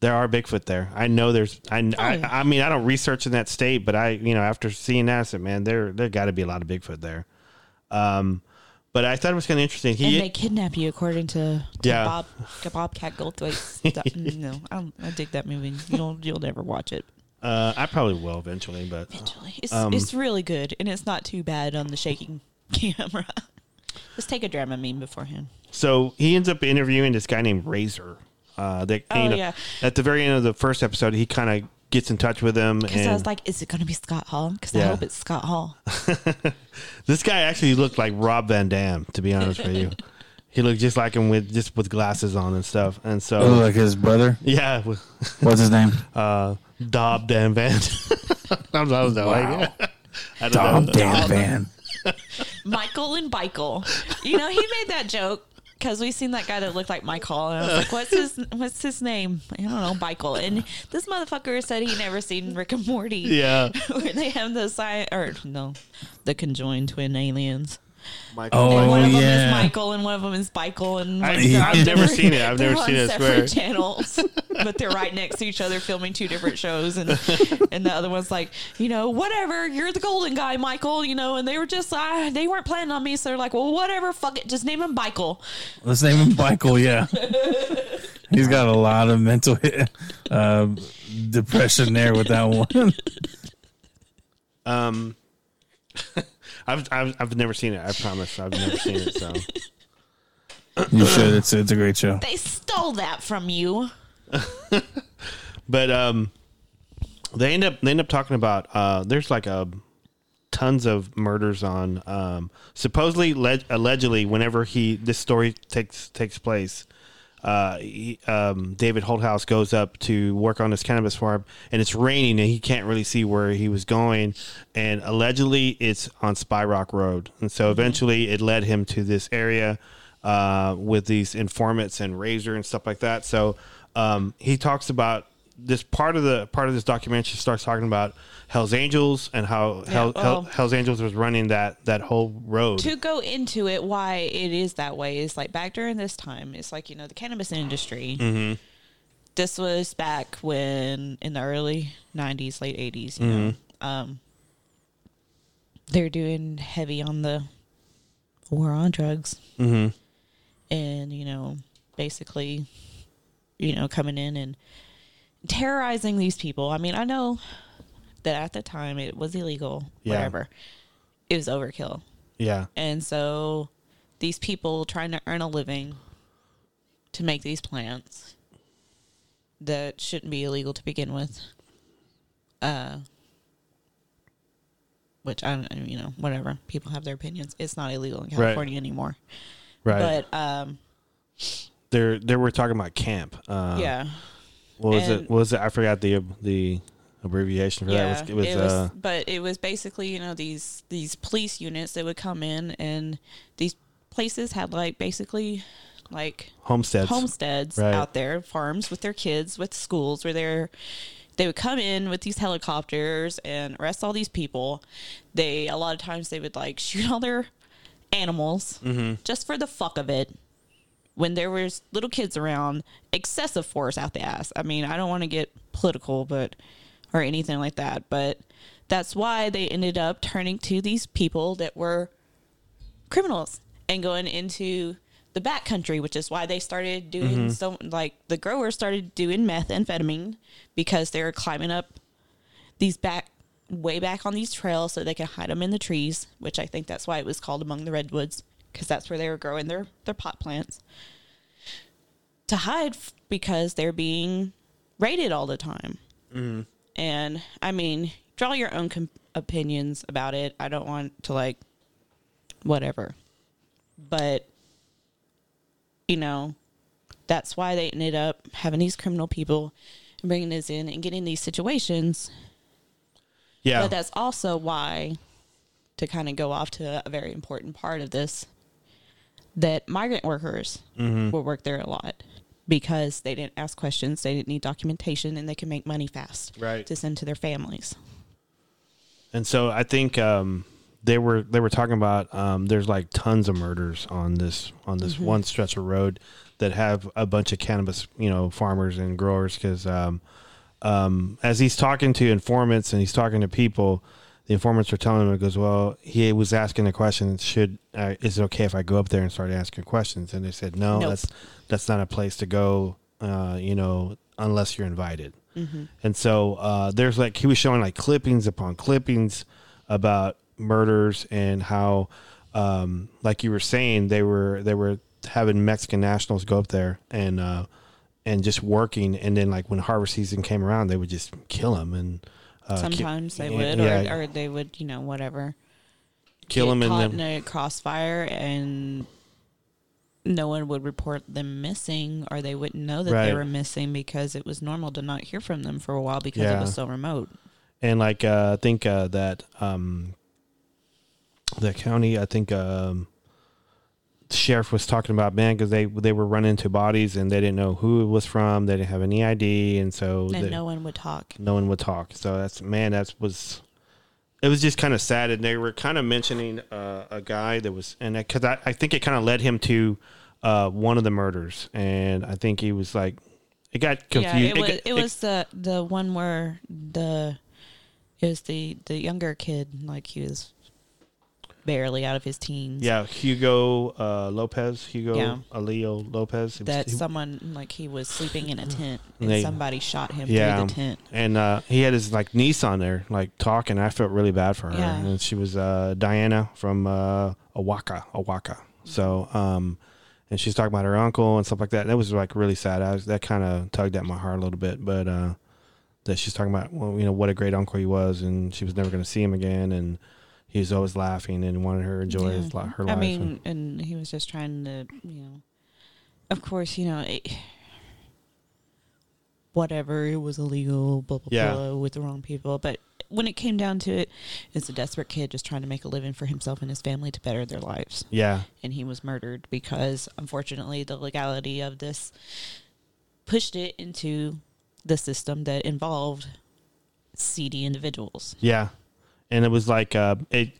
there are Bigfoot there. I know there's. I, I, I mean, I don't research in that state, but I, you know, after seeing that, I said, man, there there got to be a lot of Bigfoot there. Um, But I thought it was kind of interesting. and He they kidnap you according to, to Yeah. Bob Bobcat Goldthwait's no, I, don't, I dig that movie. You'll you'll never watch it. uh, I probably will eventually, but Eventually, it's Um, it's really good, and it's not too bad on the shaking camera. Just take a Dramamine beforehand. So he ends up interviewing this guy named Razor. Uh, that, Oh, you know, yeah. At the very end of the first episode, he kind of gets in touch with him. Because I was like, is it going to be Scott Hall? Because I hope it's Scott Hall. this guy actually looked like Rob Van Dam, to be honest with you. He looked just like him with just with glasses on and stuff. And so, Oh, like his brother. yeah, What's his name? uh, Dob Dan Van. I don't know. Wow. I don't Dom know. Dan Van. Michael and Michael. You know, he made that joke because we seen that guy that looked like Michael, and I was like, "What's his What's his name?" I don't know, Michael. And this motherfucker said he never seen Rick and Morty. Yeah. where they have the science or no, the conjoined twin aliens. Michael. Oh, And one of them yeah. is Michael, and one of them is Michael, and I, I've never seen it. I've never on seen it, I Separate swear. channels, but they're right next to each other, filming two different shows, and and the other one's like, you know, whatever, you're the golden guy, Michael, you know, and they were just, uh, they weren't planning on me, so they're like, well, whatever, fuck it, just name him Michael. Let's name him Michael. Yeah, he's got a lot of mental uh, depression there with that one. Um, I've, I've I've never seen it. I promise. I've never seen it. So you should. It's it's a great show. They stole that from you. But um, they end up they end up talking about uh, there's like a tons of murders on um, supposedly le- allegedly whenever he this story takes takes place. Uh, he, um, David Holthouse goes up to work on his cannabis farm, and it's raining, and he can't really see where he was going. And allegedly, it's on Spy Rock Road, and so eventually, it led him to this area uh, with these informants and Razor and stuff like that. So um, he talks about this part of the part of this documentary starts talking about Hell's Angels and how Hell, well- Hell, Hell's Angels was running that that whole road. to go into it why it is that way is like back during this time it's like you know the cannabis industry Mm-hmm. this was back when in the early 90s late 80s you Mm-hmm. um they're doing heavy on the war on drugs Mhm. and you know basically you know coming in and terrorizing these people i mean i know that at the time it was illegal Yeah. whatever it was overkill Yeah, and so these people trying to earn a living to make these plants that shouldn't be illegal to begin with. Uh which I don't you know, whatever. People have their opinions. It's not illegal in California anymore. right. But um They're they were talking about camp. Uh, yeah. What was And- it? What was it? I forgot the the abbreviation for Yeah, that. It was, it was, uh, but it was basically you know these these police units that would come in and these places had like basically like homesteads. homesteads Right. out there, farms with their kids, with schools where they're they would come in with these helicopters and arrest all these people. They a lot of times they would like shoot all their animals just for the fuck of it. When there was little kids around, excessive force out the ass. I mean, I don't want to get political, but or anything like that, but that's why they ended up turning to these people that were criminals and going into the back country, which is why they started doing mm-hmm. so like the growers started doing methamphetamine because they were climbing up these back way back on these trails so they could hide them in the trees, which I think that's why it was called among the redwoods because that's where they were growing their their pot plants to hide f- because they're being raided all the time. Mm-hmm. And I mean, draw your own com- opinions about it. I don't want to like whatever. But you know, that's why they ended up having these criminal people and bringing this in and getting these situations. yeah. But that's also why, to kind of go off to a very important part of this, that migrant workers will work there a lot because they didn't ask questions, they didn't need documentation, and they can make money fast Right. to send to their families. And so I think um, they were they were talking about um, there's like tons of murders on this on this one stretch of road that have a bunch of cannabis you know farmers and growers because um, um, as he's talking to informants and he's talking to people, the informants were telling him, it goes, well, he was asking the question, should uh, is it okay if I go up there and start asking questions? And they said, no, Nope. that's that's not a place to go, uh, you know, unless you're invited. Mm-hmm. And so uh, there's like he was showing like clippings upon clippings about murders and how, um, like you were saying, they were they were having Mexican nationals go up there and uh, and just working, and then like when harvest season came around, they would just kill them and uh, ki- Sometimes they would, yeah, or, or they would, you know, whatever. kill them caught in then a crossfire, and no one would report them missing, or they wouldn't know that Right. they were missing because it was normal to not hear from them for a while because it was so remote. and like uh, I think uh, that um, the county, I think um, the sheriff was talking about man because they they were running into bodies and they didn't know who it was from. They didn't have any ID, and so And they- no one would talk. no one would talk. So that's man, that was it was just kind of sad, and they were kind of mentioning uh, a guy that was, and because I, I think it kind of led him to uh, one of the murders, and I think he was like, it got confused. Yeah, it was got- it, was the the one where the it was the the younger kid, like he was barely out of his teens. yeah, Hugo uh, Lopez, Hugo Yeah. Aleo Lopez. It was- That he- someone like he was sleeping in a tent and They- somebody shot him Yeah. through the tent. and uh, he had his like niece on there, like talking. I felt really bad for her, Yeah. and she was uh, Diana from uh, Oaxaca, Oaxaca. So, um, and she's talking about her uncle and stuff like that. That was like really sad. I was, that kind of tugged at my heart a little bit, but uh, that she's talking about, well, you know, what a great uncle he was, and she was never going to see him again, and he was always laughing and wanted her to enjoy his Yeah. li- her I life. mean, and he was just trying to, you know, of course, you know, it, whatever, it was illegal, blah, blah, Yeah. blah, with the wrong people. But when it came down to it, it's a desperate kid just trying to make a living for himself and his family to better their lives. yeah, And he was murdered because, unfortunately, the legality of this pushed it into the system that involved seedy individuals. Yeah, and it was like uh, it.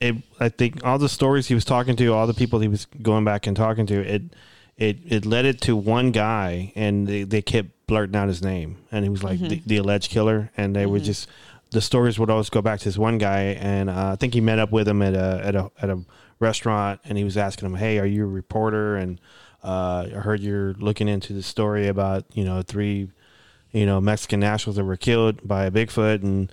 It. I think all the stories he was talking to, all the people he was going back and talking to, it. It it led it to one guy, and they, they kept blurting out his name, and he was like the, the alleged killer, and they would just the stories would always go back to this one guy, and uh, I think he met up with him at a at a at a restaurant, and he was asking him, "Hey, are you a reporter?" And uh, I heard you're looking into the story about you know three you know Mexican nationals that were killed by a Bigfoot and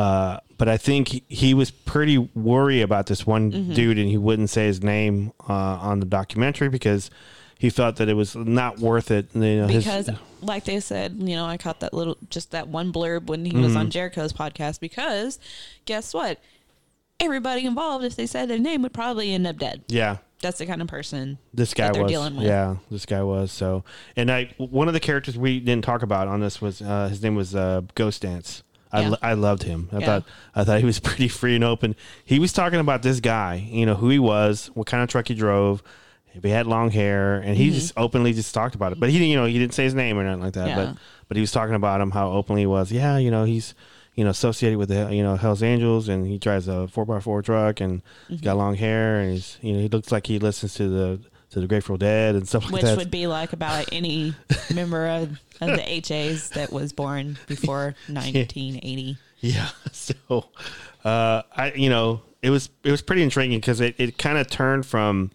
uh, but I think he, was pretty worried about this one Mm-hmm. dude and he wouldn't say his name uh, on the documentary because he felt that it was not worth it. You know, his- because like they said you know i caught that little just that one blurb when he was Mm-hmm. on jericho's podcast because guess what everybody involved if they said their name would probably end up dead yeah, that's the kind of person this guy was dealing with. yeah this guy was so and I one of the characters we didn't talk about on this was uh, his name was uh, Ghost Dance. I, Yeah. I loved him. I Yeah. thought I thought he was pretty free and open. He was talking about this guy, you know, who he was, what kind of truck he drove, if he had long hair, and he just mm-hmm. openly just talked about it. But he, didn't, you know, he didn't say his name or nothing like that. Yeah. But but he was talking about him, how openly he was. Yeah, you know, he's you know associated with the you know Hell's Angels, and he drives a four x four truck, and he's got mm-hmm. long hair, and he's you know he looks like he listens to the to the Grateful Dead and stuff like which that. Which would be like about any member of, of the HAs that was born before 1980. Yeah. So, uh, I you know it was it was pretty intriguing because it, it kind of turned from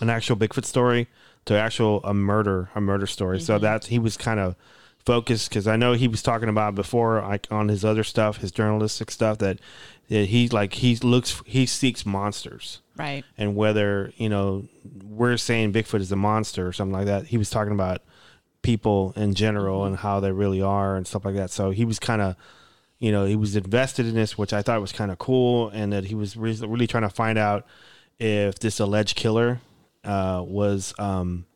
an actual Bigfoot story to actual a murder a murder story. So that he was kind of focused because I know he was talking about before like on his other stuff, his journalistic stuff that, that he like he looks he seeks monsters Right. and whether you know we're saying Bigfoot is a monster or something like that. He was talking about people in general and how they really are and stuff like that. So he was kind of, you know, he was invested in this, which I thought was kind of cool, and that he was re- really trying to find out if this alleged killer uh, was um,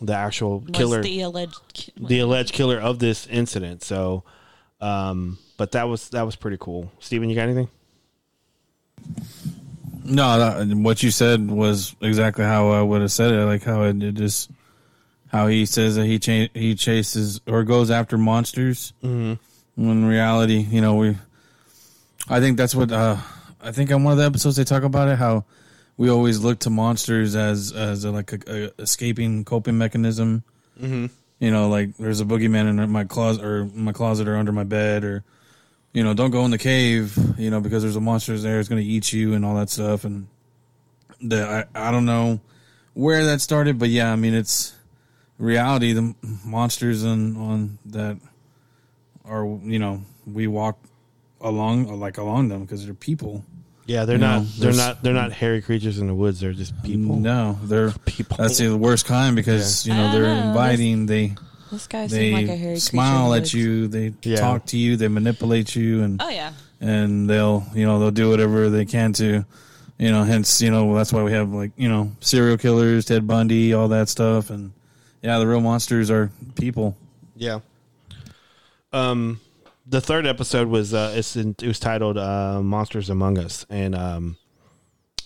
the actual Was killer, the alleged the alleged killer of this incident. So, um, but that was that was pretty cool. Steven, you got anything? No, that, what you said was exactly how I would have said it. Like how it, it just how he says that he cha- he chases or goes after monsters. Mm-hmm. When in reality, you know, we. I think that's what uh, I think on one of the episodes they talk about it. How we always look to monsters as as a, like a, a escaping coping mechanism. Mm-hmm. You know, like there's a boogeyman in my closet or my closet or under my bed or you know, don't go in the cave, you know, because there's a monster there, it's going to eat you and all that stuff. And the I, I don't know where that started, but yeah, I mean, it's reality. The monsters on on that are you know we walk along uh, like along them because they're people. Yeah, they're You not. know, they're not. They're not hairy creatures in the woods. They're just people. No, they're People. That's the worst kind because you know they're know, inviting. They This guy they seemed like a hairy smile creature at you. They Yeah. talk to you. They manipulate you, and Oh yeah. and they'll you know they'll do whatever they can to you know hence you know that's why we have like you know serial killers ted bundy all that stuff and yeah the real monsters are people Yeah. Um, the third episode was uh, it's in, it was titled uh, "Monsters Among Us," and um,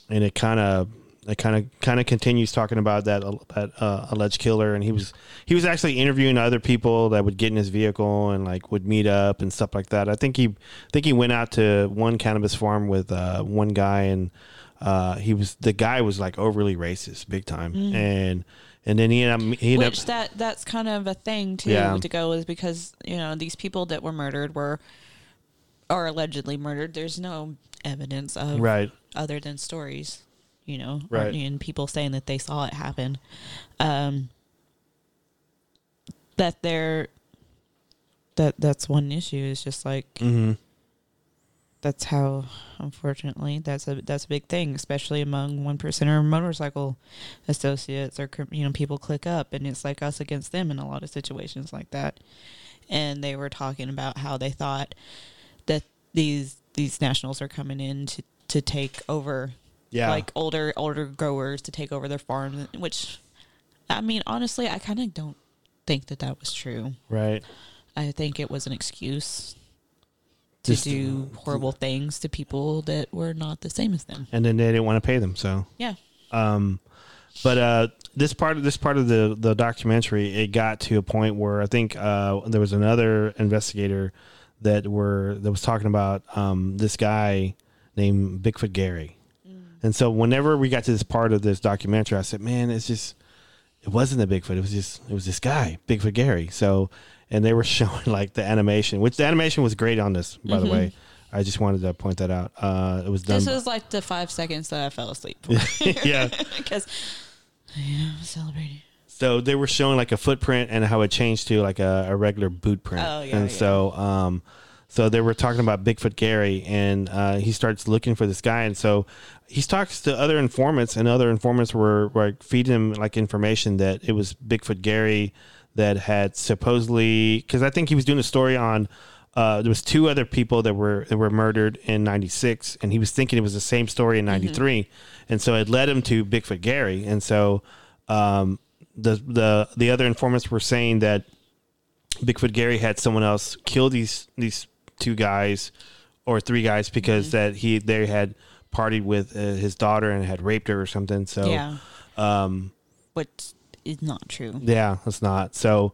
and it kind of it kind of kind of continues talking about that that uh, alleged killer, and he was he was actually interviewing other people that would get in his vehicle and like would meet up and stuff like that. I think he I think he went out to one cannabis farm with uh, one guy, and uh, he was the guy was like overly racist, big time, and and then he ended up he ended Which up that that's kind of a thing too Yeah. to go is because you know these people that were murdered were are allegedly murdered. There's no evidence of right. other than stories, you know, Right. and people saying that they saw it happen. Um, that they're that that's one issue. Is just like Mm-hmm. that's how unfortunately that's a that's a big thing especially among one percenter motorcycle associates or you know people click up and it's like us against them in a lot of situations like that and they were talking about how they thought that these these nationals are coming in to to take over Yeah. like older older growers to take over their farms which i mean honestly i kind of don't think that that was true Right. I think it was an excuse to Just- do horrible things to people that were not the same as them. And then they didn't want to pay them. So, Yeah. um, but uh, this part of this part of the the documentary, it got to a point where I think uh, there was another investigator that were that was talking about um, this guy named Bigfoot Gary. And so whenever we got to this part of this documentary, I said, "Man, it's just it wasn't a Bigfoot. It was just it was this guy, Bigfoot Gary." So, and they were showing like the animation, which the animation was great on this, by the way. I just wanted to point that out. Uh, it was done. This by- was like the five seconds that I fell asleep. yeah. Because, yeah, I'm celebrating. So they were showing like a footprint and how it changed to like a, a regular boot print. Oh, yeah, And yeah. so, um, so they were talking about Bigfoot Gary, and uh, he starts looking for this guy, and so he talks to other informants, and other informants were like feeding him like information that it was Bigfoot Gary that had supposedly because I think he was doing a story on. Uh, there was two other people that were that were murdered in '96, and he was thinking it was the same story in '93, and so it led him to Bigfoot Gary, and so um, the the the other informants were saying that Bigfoot Gary had someone else kill these these two guys or three guys because that he they had partied with uh, his daughter and had raped her or something. So yeah. um, Which is not true. yeah, it's not. So,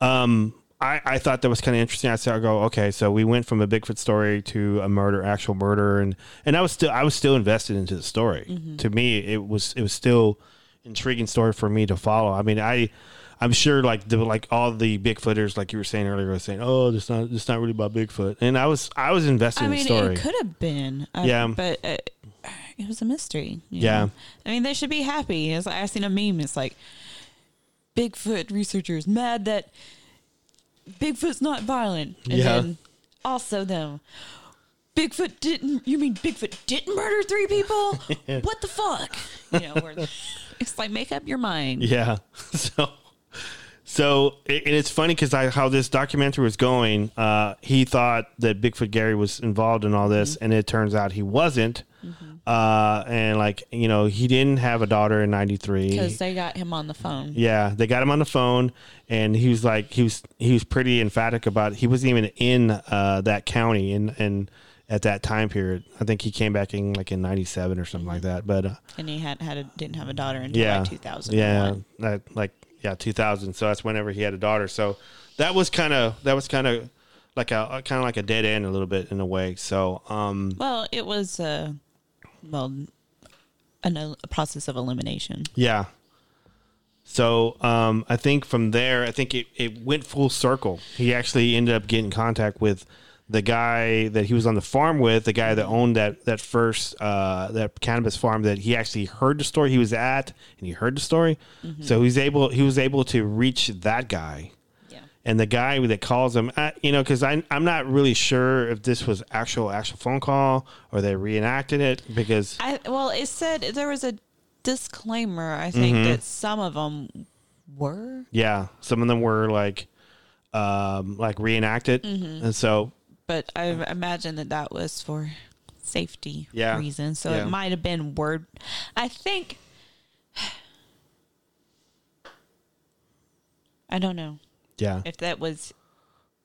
um, I, I thought that was kind of interesting. I said, I go, okay, so we went from a Bigfoot story to a murder, actual murder, and and I was still I was still invested into the story. To me, it was it was still intriguing story for me to follow. I mean, I. I'm sure, like the like all the Bigfooters, like you were saying earlier, were saying, "Oh, it's not, it's not really about Bigfoot," and I was, I was invested I in the story. it could have been. uh, Yeah. But uh, it was a mystery. Yeah. know? I mean, they should be happy. Like, I seen a meme. It's like, Bigfoot researchers mad that Bigfoot's not violent. And Yeah. then also though. Bigfoot didn't. You mean Bigfoot didn't murder three people? What the fuck? You know, it's like make up your mind. Yeah. So, so it- and it's funny because I how this documentary was going. Uh, he thought that Bigfoot Gary was involved in all this, Mm-hmm. and it turns out he wasn't. Uh, and like you know, he didn't have a daughter in '93. Because they got him on the phone. Yeah, they got him on the phone, and he was like, he was he was pretty emphatic about. He wasn't even in uh, that county, and and at that time period, I think he came back in like in '97 or something like that. But uh, And he had had a, didn't have a daughter until yeah, like 2000. Yeah, that like yeah, 2000. So that's whenever he had a daughter. So that was kind of that was kind of like a kind of like a dead end a little bit in a way. So um Well, it was uh, well, an, a process of elimination. yeah. So um I think from there, I think it, it went full circle. He actually ended up getting contact with the guy that he was on the farm with, the guy that owned that that first uh, that cannabis farm, that he actually heard the story he was at, and he heard the story, so he's able he was able to reach that guy Yeah. and the guy that calls him, uh, you know, because I'm I'm not really sure if this was actual actual phone call or they reenacted it because I well, it said there was a disclaimer. I think Mm-hmm. that some of them were, yeah, some of them were like um like reenacted, and so but I imagine that that was for safety Yeah. reasons. So Yeah. it might have been word. I think. I don't know yeah, if that was,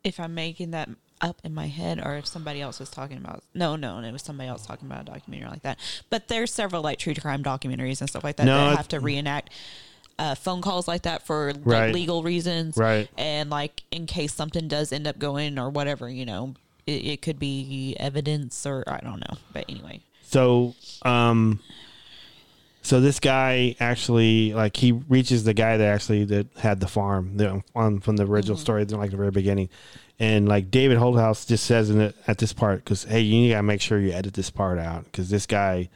if I'm making that up in my head or if somebody else was talking about. No, no, and it was somebody else talking about a documentary like that. But there's several like true crime documentaries and stuff like that No, that it- have to reenact uh, phone calls like that for like, Right. legal reasons, Right. And like in case something does end up going or whatever, you know, it, it could be evidence or I don't know. But anyway, So, um, so this guy actually, like, he reaches the guy that actually that had the farm the, on from the original story, like the very beginning, and like David Holthouse just says in it at this part, because hey, you gotta make sure you edit this part out, because this guy,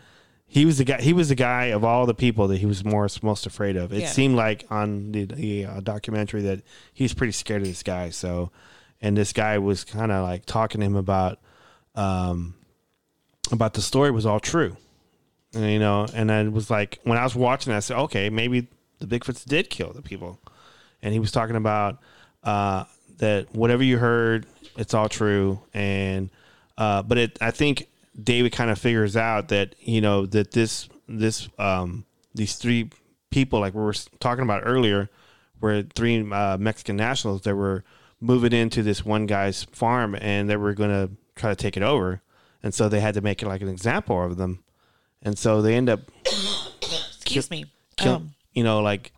he was the guy, he was the guy of all the people that he was more most afraid of. It Yeah. seemed like on the, the uh, documentary that he's pretty scared of this guy. So, and this guy was kind of like talking to him about, um, about the story was all true. And, you know, and I was like, when I was watching, I said, okay, maybe the Bigfoots did kill the people. And he was talking about uh, that whatever you heard, it's all true. And uh, but it, I think David kind of figures out that you know that this this um, these three people, like we were talking about earlier, were three uh, Mexican nationals that were moving into this one guy's farm, and they were going to try to take it over. And so they had to make it like an example of them. And so they end up excuse me. kill, Um, you know, like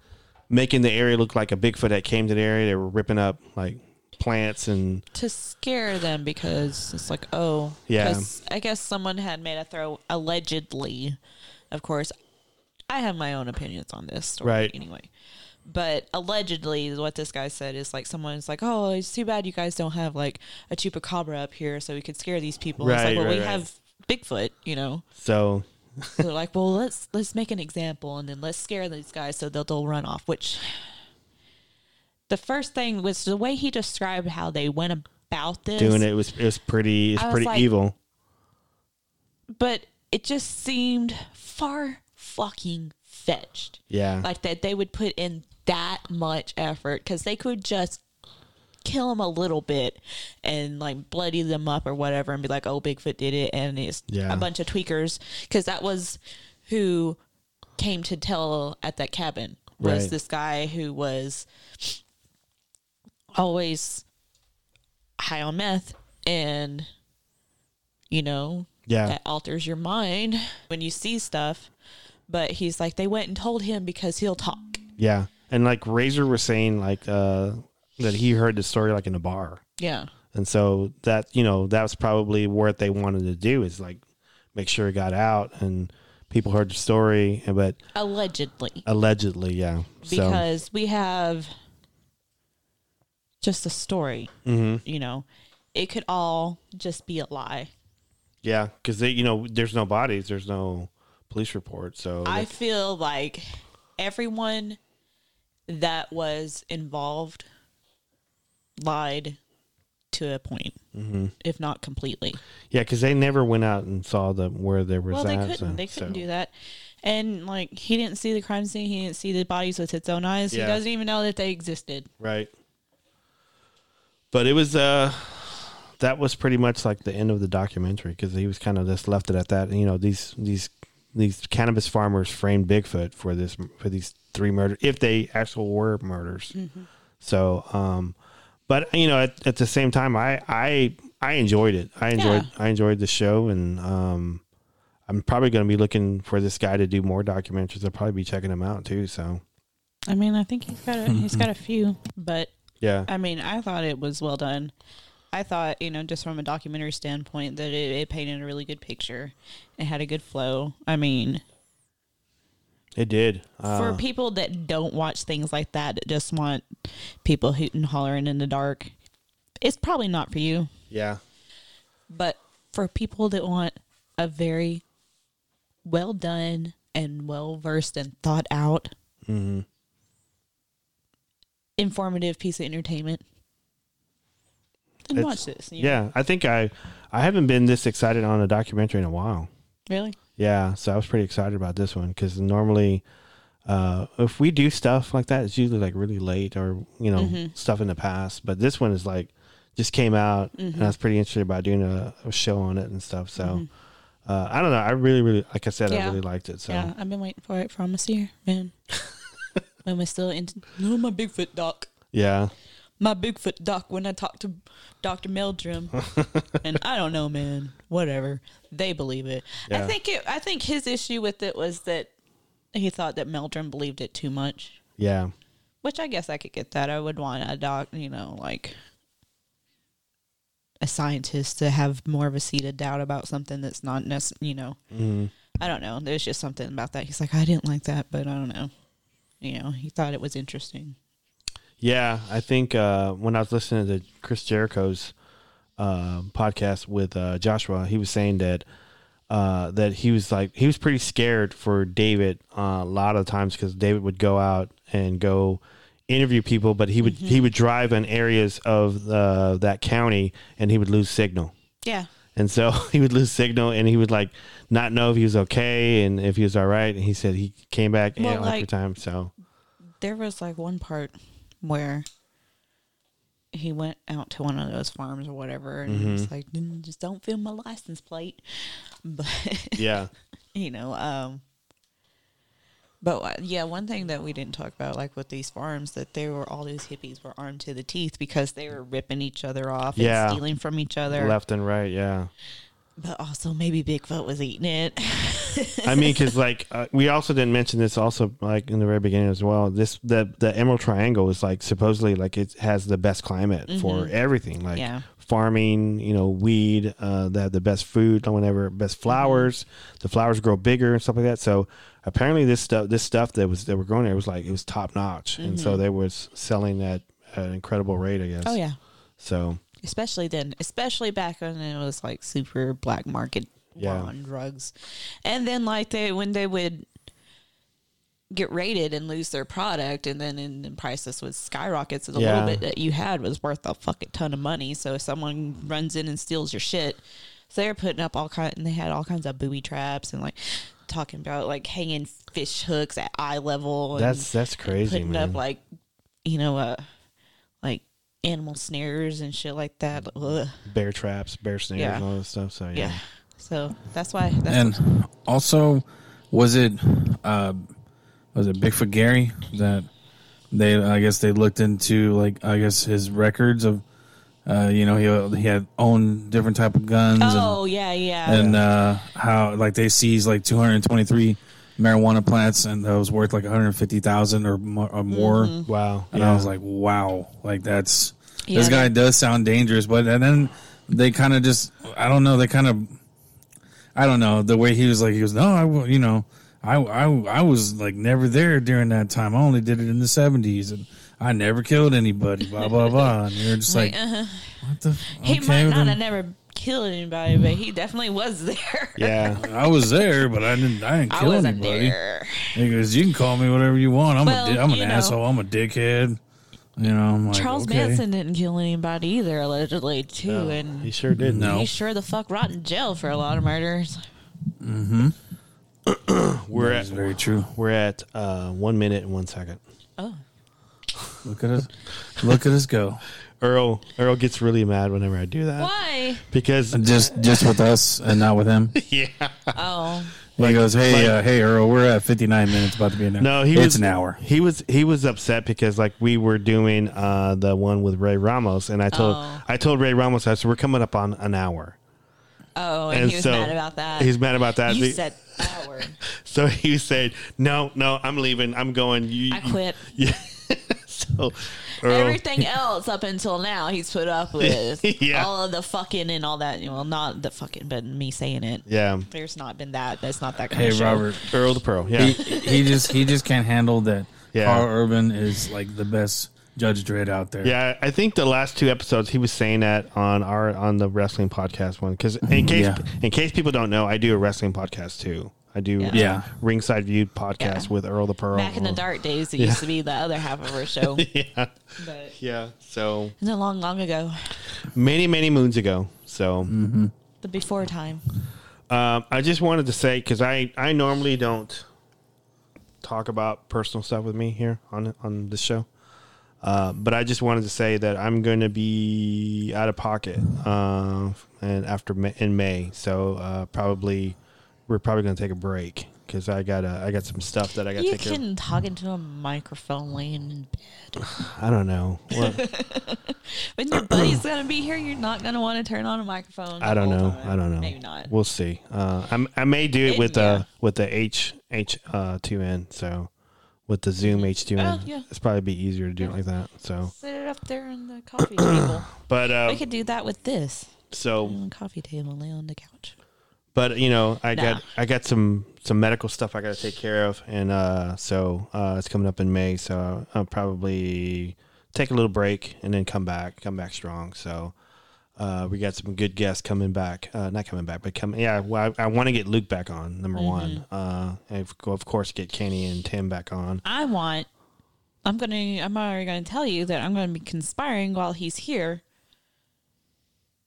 making the area look like a Bigfoot that came to the area. They were ripping up like plants and to scare them because it's like, oh, Yeah. I guess someone had made a throw allegedly. Of course, I have my own opinions on this story Right. anyway. But allegedly, what this guy said is like someone's like, "Oh, it's too bad you guys don't have like a chupacabra up here, so we could scare these people." it's like, well, right, we right. have Bigfoot, you know. so So they're like, "Well, let's let's make an example, and then let's scare these guys so they'll they'll run off." Which the first thing was the way he described how they went about this. doing it was it was pretty it's pretty like- evil. but it just seemed far fucking fetched. Yeah. Like that they would put in that much effort because they could just kill them a little bit and like bloody them up or whatever and be like, oh, Bigfoot did it. And it's Yeah. a bunch of tweakers because that was who came to tell at that cabin was Right. this guy who was always high on meth and you know Yeah. that alters your mind when you see stuff but he's like they went and told him because he'll talk Yeah. And like Razor was saying like uh that he heard the story like in a bar. yeah And so that you know, that was probably what they wanted to do is like make sure it got out and people heard the story but allegedly allegedly, yeah. So because we have just a story Mhm. you know it could all just be a lie yeah, cuz they you know, there's no bodies, there's no police report. So i feel like everyone that was involved lied to a point Mm-hmm. if not completely Yeah, because they never went out and saw the where there was. Well, they couldn't. so- they couldn't so- do that. And like, he didn't see the crime scene. He didn't see the bodies with his own eyes. Yeah. He doesn't even know that they existed. Right. But it was uh, that was pretty much like the end of the documentary because he was kind of just left it at that. And, you know, these these these cannabis farmers framed Bigfoot for this for these three murders if they actually were murders. So, um, but you know, at, at the same time, I I I enjoyed it. I enjoyed I enjoyed the show, and um, I'm probably going to be looking for this guy to do more documentaries. I'll probably be checking him out too. So, I mean, I think he's got a, he's got a few, but yeah, I mean, I thought it was well done. I thought, you know, just from a documentary standpoint, that it, it painted a really good picture. It had a good flow. I mean, it did. Uh, for people that don't watch things like that, that just want people hooting, hollering in the dark, it's probably not for you. yeah, But for people that want a very well done and well versed and thought out, mm-hmm. informative piece of entertainment, It's- watch this. you know? Yeah, I think I I haven't been this excited on a documentary in a while. Really? Yeah, so I was pretty excited about this one because normally, uh, if we do stuff like that, it's usually like really late or you know Mm-hmm. stuff in the past. But this one is like just came out, and I was pretty interested about doing a, a show on it and stuff. So uh, I don't know. I really, really, like I said, I Mm-hmm. Really liked it. So Yeah, I've been waiting for it for almost a year, man. Am I still into no my Bigfoot doc? yeah, My Bigfoot doc when I talked to Dr. Meldrum. and I don't know, man. Whatever. They believe it. I think it I think his issue with it was that he thought that Meldrum believed it too much. yeah, Which I guess I could get that. I would want a doc, you know, like a scientist to have more of a seat of doubt about something that's not necessarily, you know. Mhm. I don't know. There's just something about that. He's like, I didn't like that, but I don't know. You know, he thought it was interesting. Yeah. I think uh, when I was listening to Chris Jericho's uh, podcast with uh, Joshua, he was saying that uh, that he was like he was pretty scared for David uh, a lot of times because David would go out and go interview people, but he would he would drive in areas of the, that county and he would lose signal. Yeah. And so he would lose signal and he would like not know if he was okay and if he was all right. And he said he came back Well, you know, after like- time. So There was like one part where he went out to one of those farms or whatever, and Mm-hmm. it's like, "Mm, just don't film my license plate. But yeah, you know, um, but uh, yeah, one thing that we didn't talk about, like with these farms, that they were all these hippies were armed to the teeth because they were ripping each other off Yeah. and stealing from each other. left and right. Yeah. But also maybe Bigfoot was eating it. I mean, because like uh, we also didn't mention this also like in the very beginning as well. This the the Emerald Triangle is like supposedly like it has the best climate for everything, like Yeah. farming, you know, weed. Uh, they have the best food, whatever, best flowers. The flowers grow bigger and stuff like that. So apparently, this stuff, this stuff that was that were growing there was like it was top notch, and so they was selling that at an incredible rate, I guess. oh yeah, So especially then, especially back when it was like super black market Yeah. on drugs, and then like they when they would get raided and lose their product, and then in the prices would skyrocket. So the Yeah. little bit that you had was worth a fucking ton of money. So if someone runs in and steals your shit, so they're putting up all kind, and they had all kinds of booby traps and like talking about like hanging fish hooks at eye level. And, that's that's crazy, putting man. up like you know uh animal snares and shit like that Ugh. bear traps, bear snares, Yeah. and all this stuff. So yeah. yeah so that's why that's And also, was it uh, was it Bigfoot Gary that they? I guess they looked into like I guess his records of, uh, you know, he he had owned different type of guns oh yeah yeah and and uh, how like they seized like 223 marijuana plants and that was worth like 150,000 or, mo- or more. Wow. And yeah. I was like, wow, like that's Yeah, this guy does sound dangerous, but and then they kind of just I don't know, they kind of I don't know the way he was like he was no, I you know I I I was like never there during that time. I only did it in the seventies and. I never killed anybody, blah blah blah. And you're just like, Like, uh-huh. what the? he okay, might not then. have never killed anybody but he definitely was there yeah. I was there, but I didn't. I didn't i kill wasn't anybody. there He goes, "You can call me whatever you want. I'm Well, a, di- I'm an you know. asshole. I'm a dickhead." You know, I'm like, charles okay. manson didn't kill anybody either allegedly too and He sure did. No. he sure the fuck rot in jail for a lot of murders Hmm. We're That's at very true. we're at uh, one minute and one second. oh Look at us. Look at us go. Earl Earl gets really mad whenever I do that why because Just just with us and not with him. yeah. oh he goes, "Hey, like- uh, hey, Earl, we're at 59 minutes, about to be an hour. No, he it's was an hour. He was he was upset because like we were doing uh, the one with Ray Ramos, and I told Oh. I told Ray Ramos I said we're coming up on an hour. oh and, And he was so mad about that He's mad about that. you Be- said hour so he said, "No, no, I'm leaving. I'm going." You, i quit Yeah. so Earl, Everything else up until now, he's put up with Yeah. all of the fucking and all that. Well, not the fucking, but me saying it. yeah, There's not been that. That's not that kind Hey, of show. Robert. Earl the Pro. Yeah, He, he just he just can't handle that. Yeah. Karl Urban is like the best Judge Dredd out there. Yeah, I think the last two episodes he was saying that on our on the wrestling podcast one because in mm, case Yeah. in case people don't know, I do a wrestling podcast too. I do Yeah. Yeah. ringside viewed podcast Yeah. with Earl the Pearl. Back in the dark days, it used to be the other half of our show. yeah, But yeah. So it's a long, long ago. many many moons ago. So The before time. um, I just wanted to say because I I normally don't talk about personal stuff with me here on on this show. Uh, but I just wanted to say that I'm going to be out of pocket, uh, and after May, in May, so uh, probably we're probably going to take a break because I got I got some stuff that I got to You take can talk into a microphone laying in bed. I don't know. When your buddy's gonna be here, you're not gonna want to turn on a microphone. I don't know. time. I don't know. Maybe not. We'll see. Uh, I'm, I may do it It- with yeah. uh with the H H uh two N. So with the Zoom H two N, Oh, yeah. it's probably be easier to do it like that. So, Sit it up there on the coffee table. but uh, we could do that with this. so coffee table, lay on the couch. But you know i Nah. got i got some some medical stuff i got to take care of and uh so uh it's coming up in may so i'll probably take a little break and then come back come back strong so uh we got some good guests coming back uh not coming back but coming yeah well, i, I want to get luke back on number one uh and of, of course get kenny and tim back on I want. I'm gonna. I'm already gonna tell you that I'm gonna be conspiring while he's here.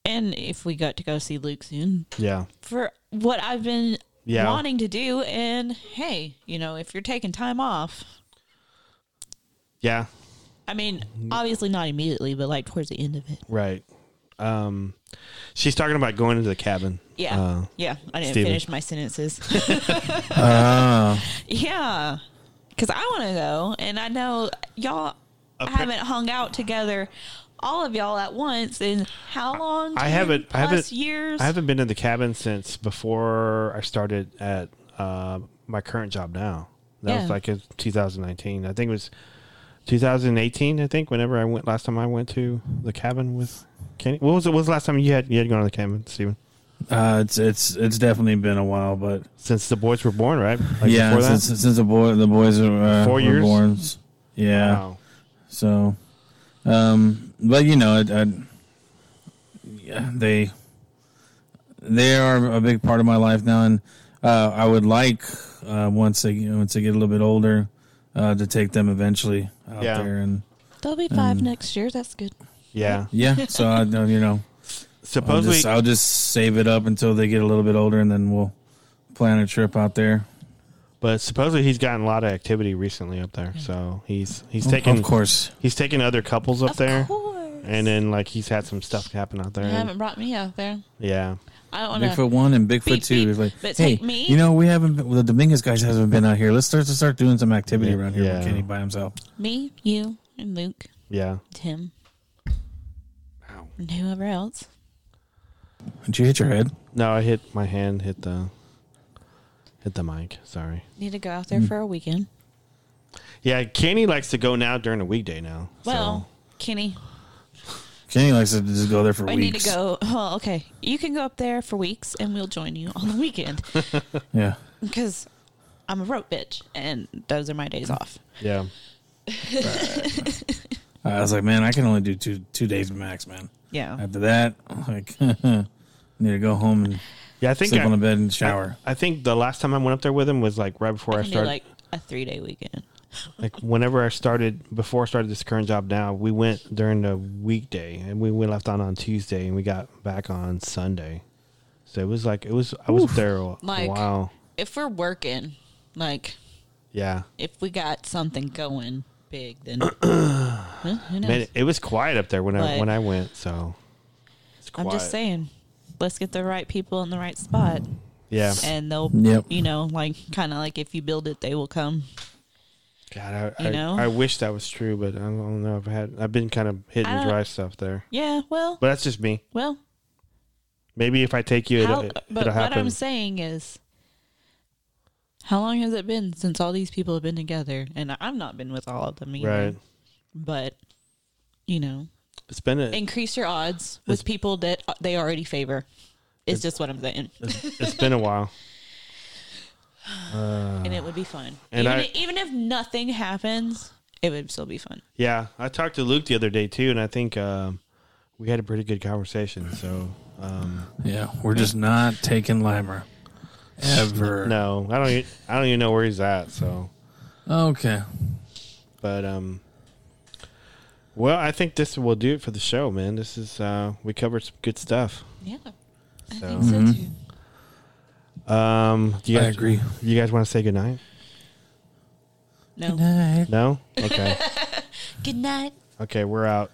And if we got to go see Luke soon, yeah for what I've been Yeah. wanting to do, and hey, you know, if you're taking time off, yeah I mean, obviously not immediately, but like towards the end of it. right um she's talking about going into the cabin Yeah, Uh, yeah. I didn't Steven. finish my sentences. Ah. yeah, because I want to go, and I know y'all Appar- haven't hung out together, all of y'all at once. In how long? I haven't. I haven't. years. I haven't been in the cabin since before I started at uh, my current job. Now that was like in 2019. I think it was 2018. I think whenever I went last time I went to the cabin with Kenny. What was it? What was the last time you had you had gone to the cabin, Steven? Uh, it's it's it's definitely been a while, but Since the boys were born, right? Like yeah, before that? since, since the boy the boys are uh, Four were years? born. Yeah, Wow. so, um, but you know, it, I, yeah, they they are a big part of my life now, and uh, I would like uh, once they once they get a little bit older uh, to take them eventually out Yeah. there, and They'll be five Um, next year. That's good. Yeah. yeah, so I know you know. I'll just, I'll just save it up until they get a little bit older, and then we'll plan a trip out there. But supposedly he's gotten a lot of activity recently up there. So he's he's taking of course. he's taking other couples up of there, course. and then like he's had some stuff happen out there. you haven't brought me out there. yeah. I don't want to. Bigfoot one and Bigfoot Beep, two. beep. It's like, But hey, take me? you know, we haven't. Been, the Dominguez guys hasn't been out here. Let's start to start doing some activity Yeah, around here yeah. with Kenny by himself. Me, you, and Luke, Yeah. Tim, Ow. and whoever else. Did you hit your head? No, I hit my hand hit the hit the mic. Sorry. Need to go out there Mm. for a weekend. Yeah, Kenny likes to go now during a weekday now. so- Well, Kenny, Kenny likes to just go there for I weeks. need to go. Well, okay, you can go up there for weeks, and we'll join you on the weekend Yeah, because I'm a rope bitch, and those are my days off. yeah. I was like, man, I can only do two two days max, man. Yeah, After that, I'm like, need to go home and Yeah, I think sleep I, on the bed and shower. I think the last time I went up there with him was like right before I, I started like a three day weekend. like whenever I started before I started this current job now, we went during the weekday and we, we left on on Tuesday and we got back on Sunday. So it was like it was I was up there a, Like- a while. If we're working, like Yeah. if we got something going big, then huh, who knows? Man, it, it was quiet up there when I when I went, so it's I'm just saying, let's get the right people in the right spot, Yeah. and they'll, Yep. you know, like kind of like if you build it, they will come. God, I, You I, know? I wish that was true, but I don't know. I've had I've been kind of hitting I dry stuff there, Yeah, well, but that's just me. well. Maybe if I take you, How, it'll, but it'll what happen. I'm saying is, how long has it been since all these people have been together? And I've not been with all of them either. right. But you know, It's been a, increase your odds with people that they already favor. It's just what I'm saying, it's, it's been a while. and it would be fun. And even, I- even if nothing happens, it would still be fun. Yeah, I talked to Luke the other day too, and I think um, we had a pretty good conversation. So um, Yeah, we're just not taking Limer ever. no, I don't. e- I don't even know where he's at. So, Okay. but um, well, I think this will do it for the show, man. This is uh, we covered some good stuff. Yeah, I So- think so Mhm. too. Um, do you I guys, agree. You guys want to say goodnight? No, No. Okay. good night. okay, we're out.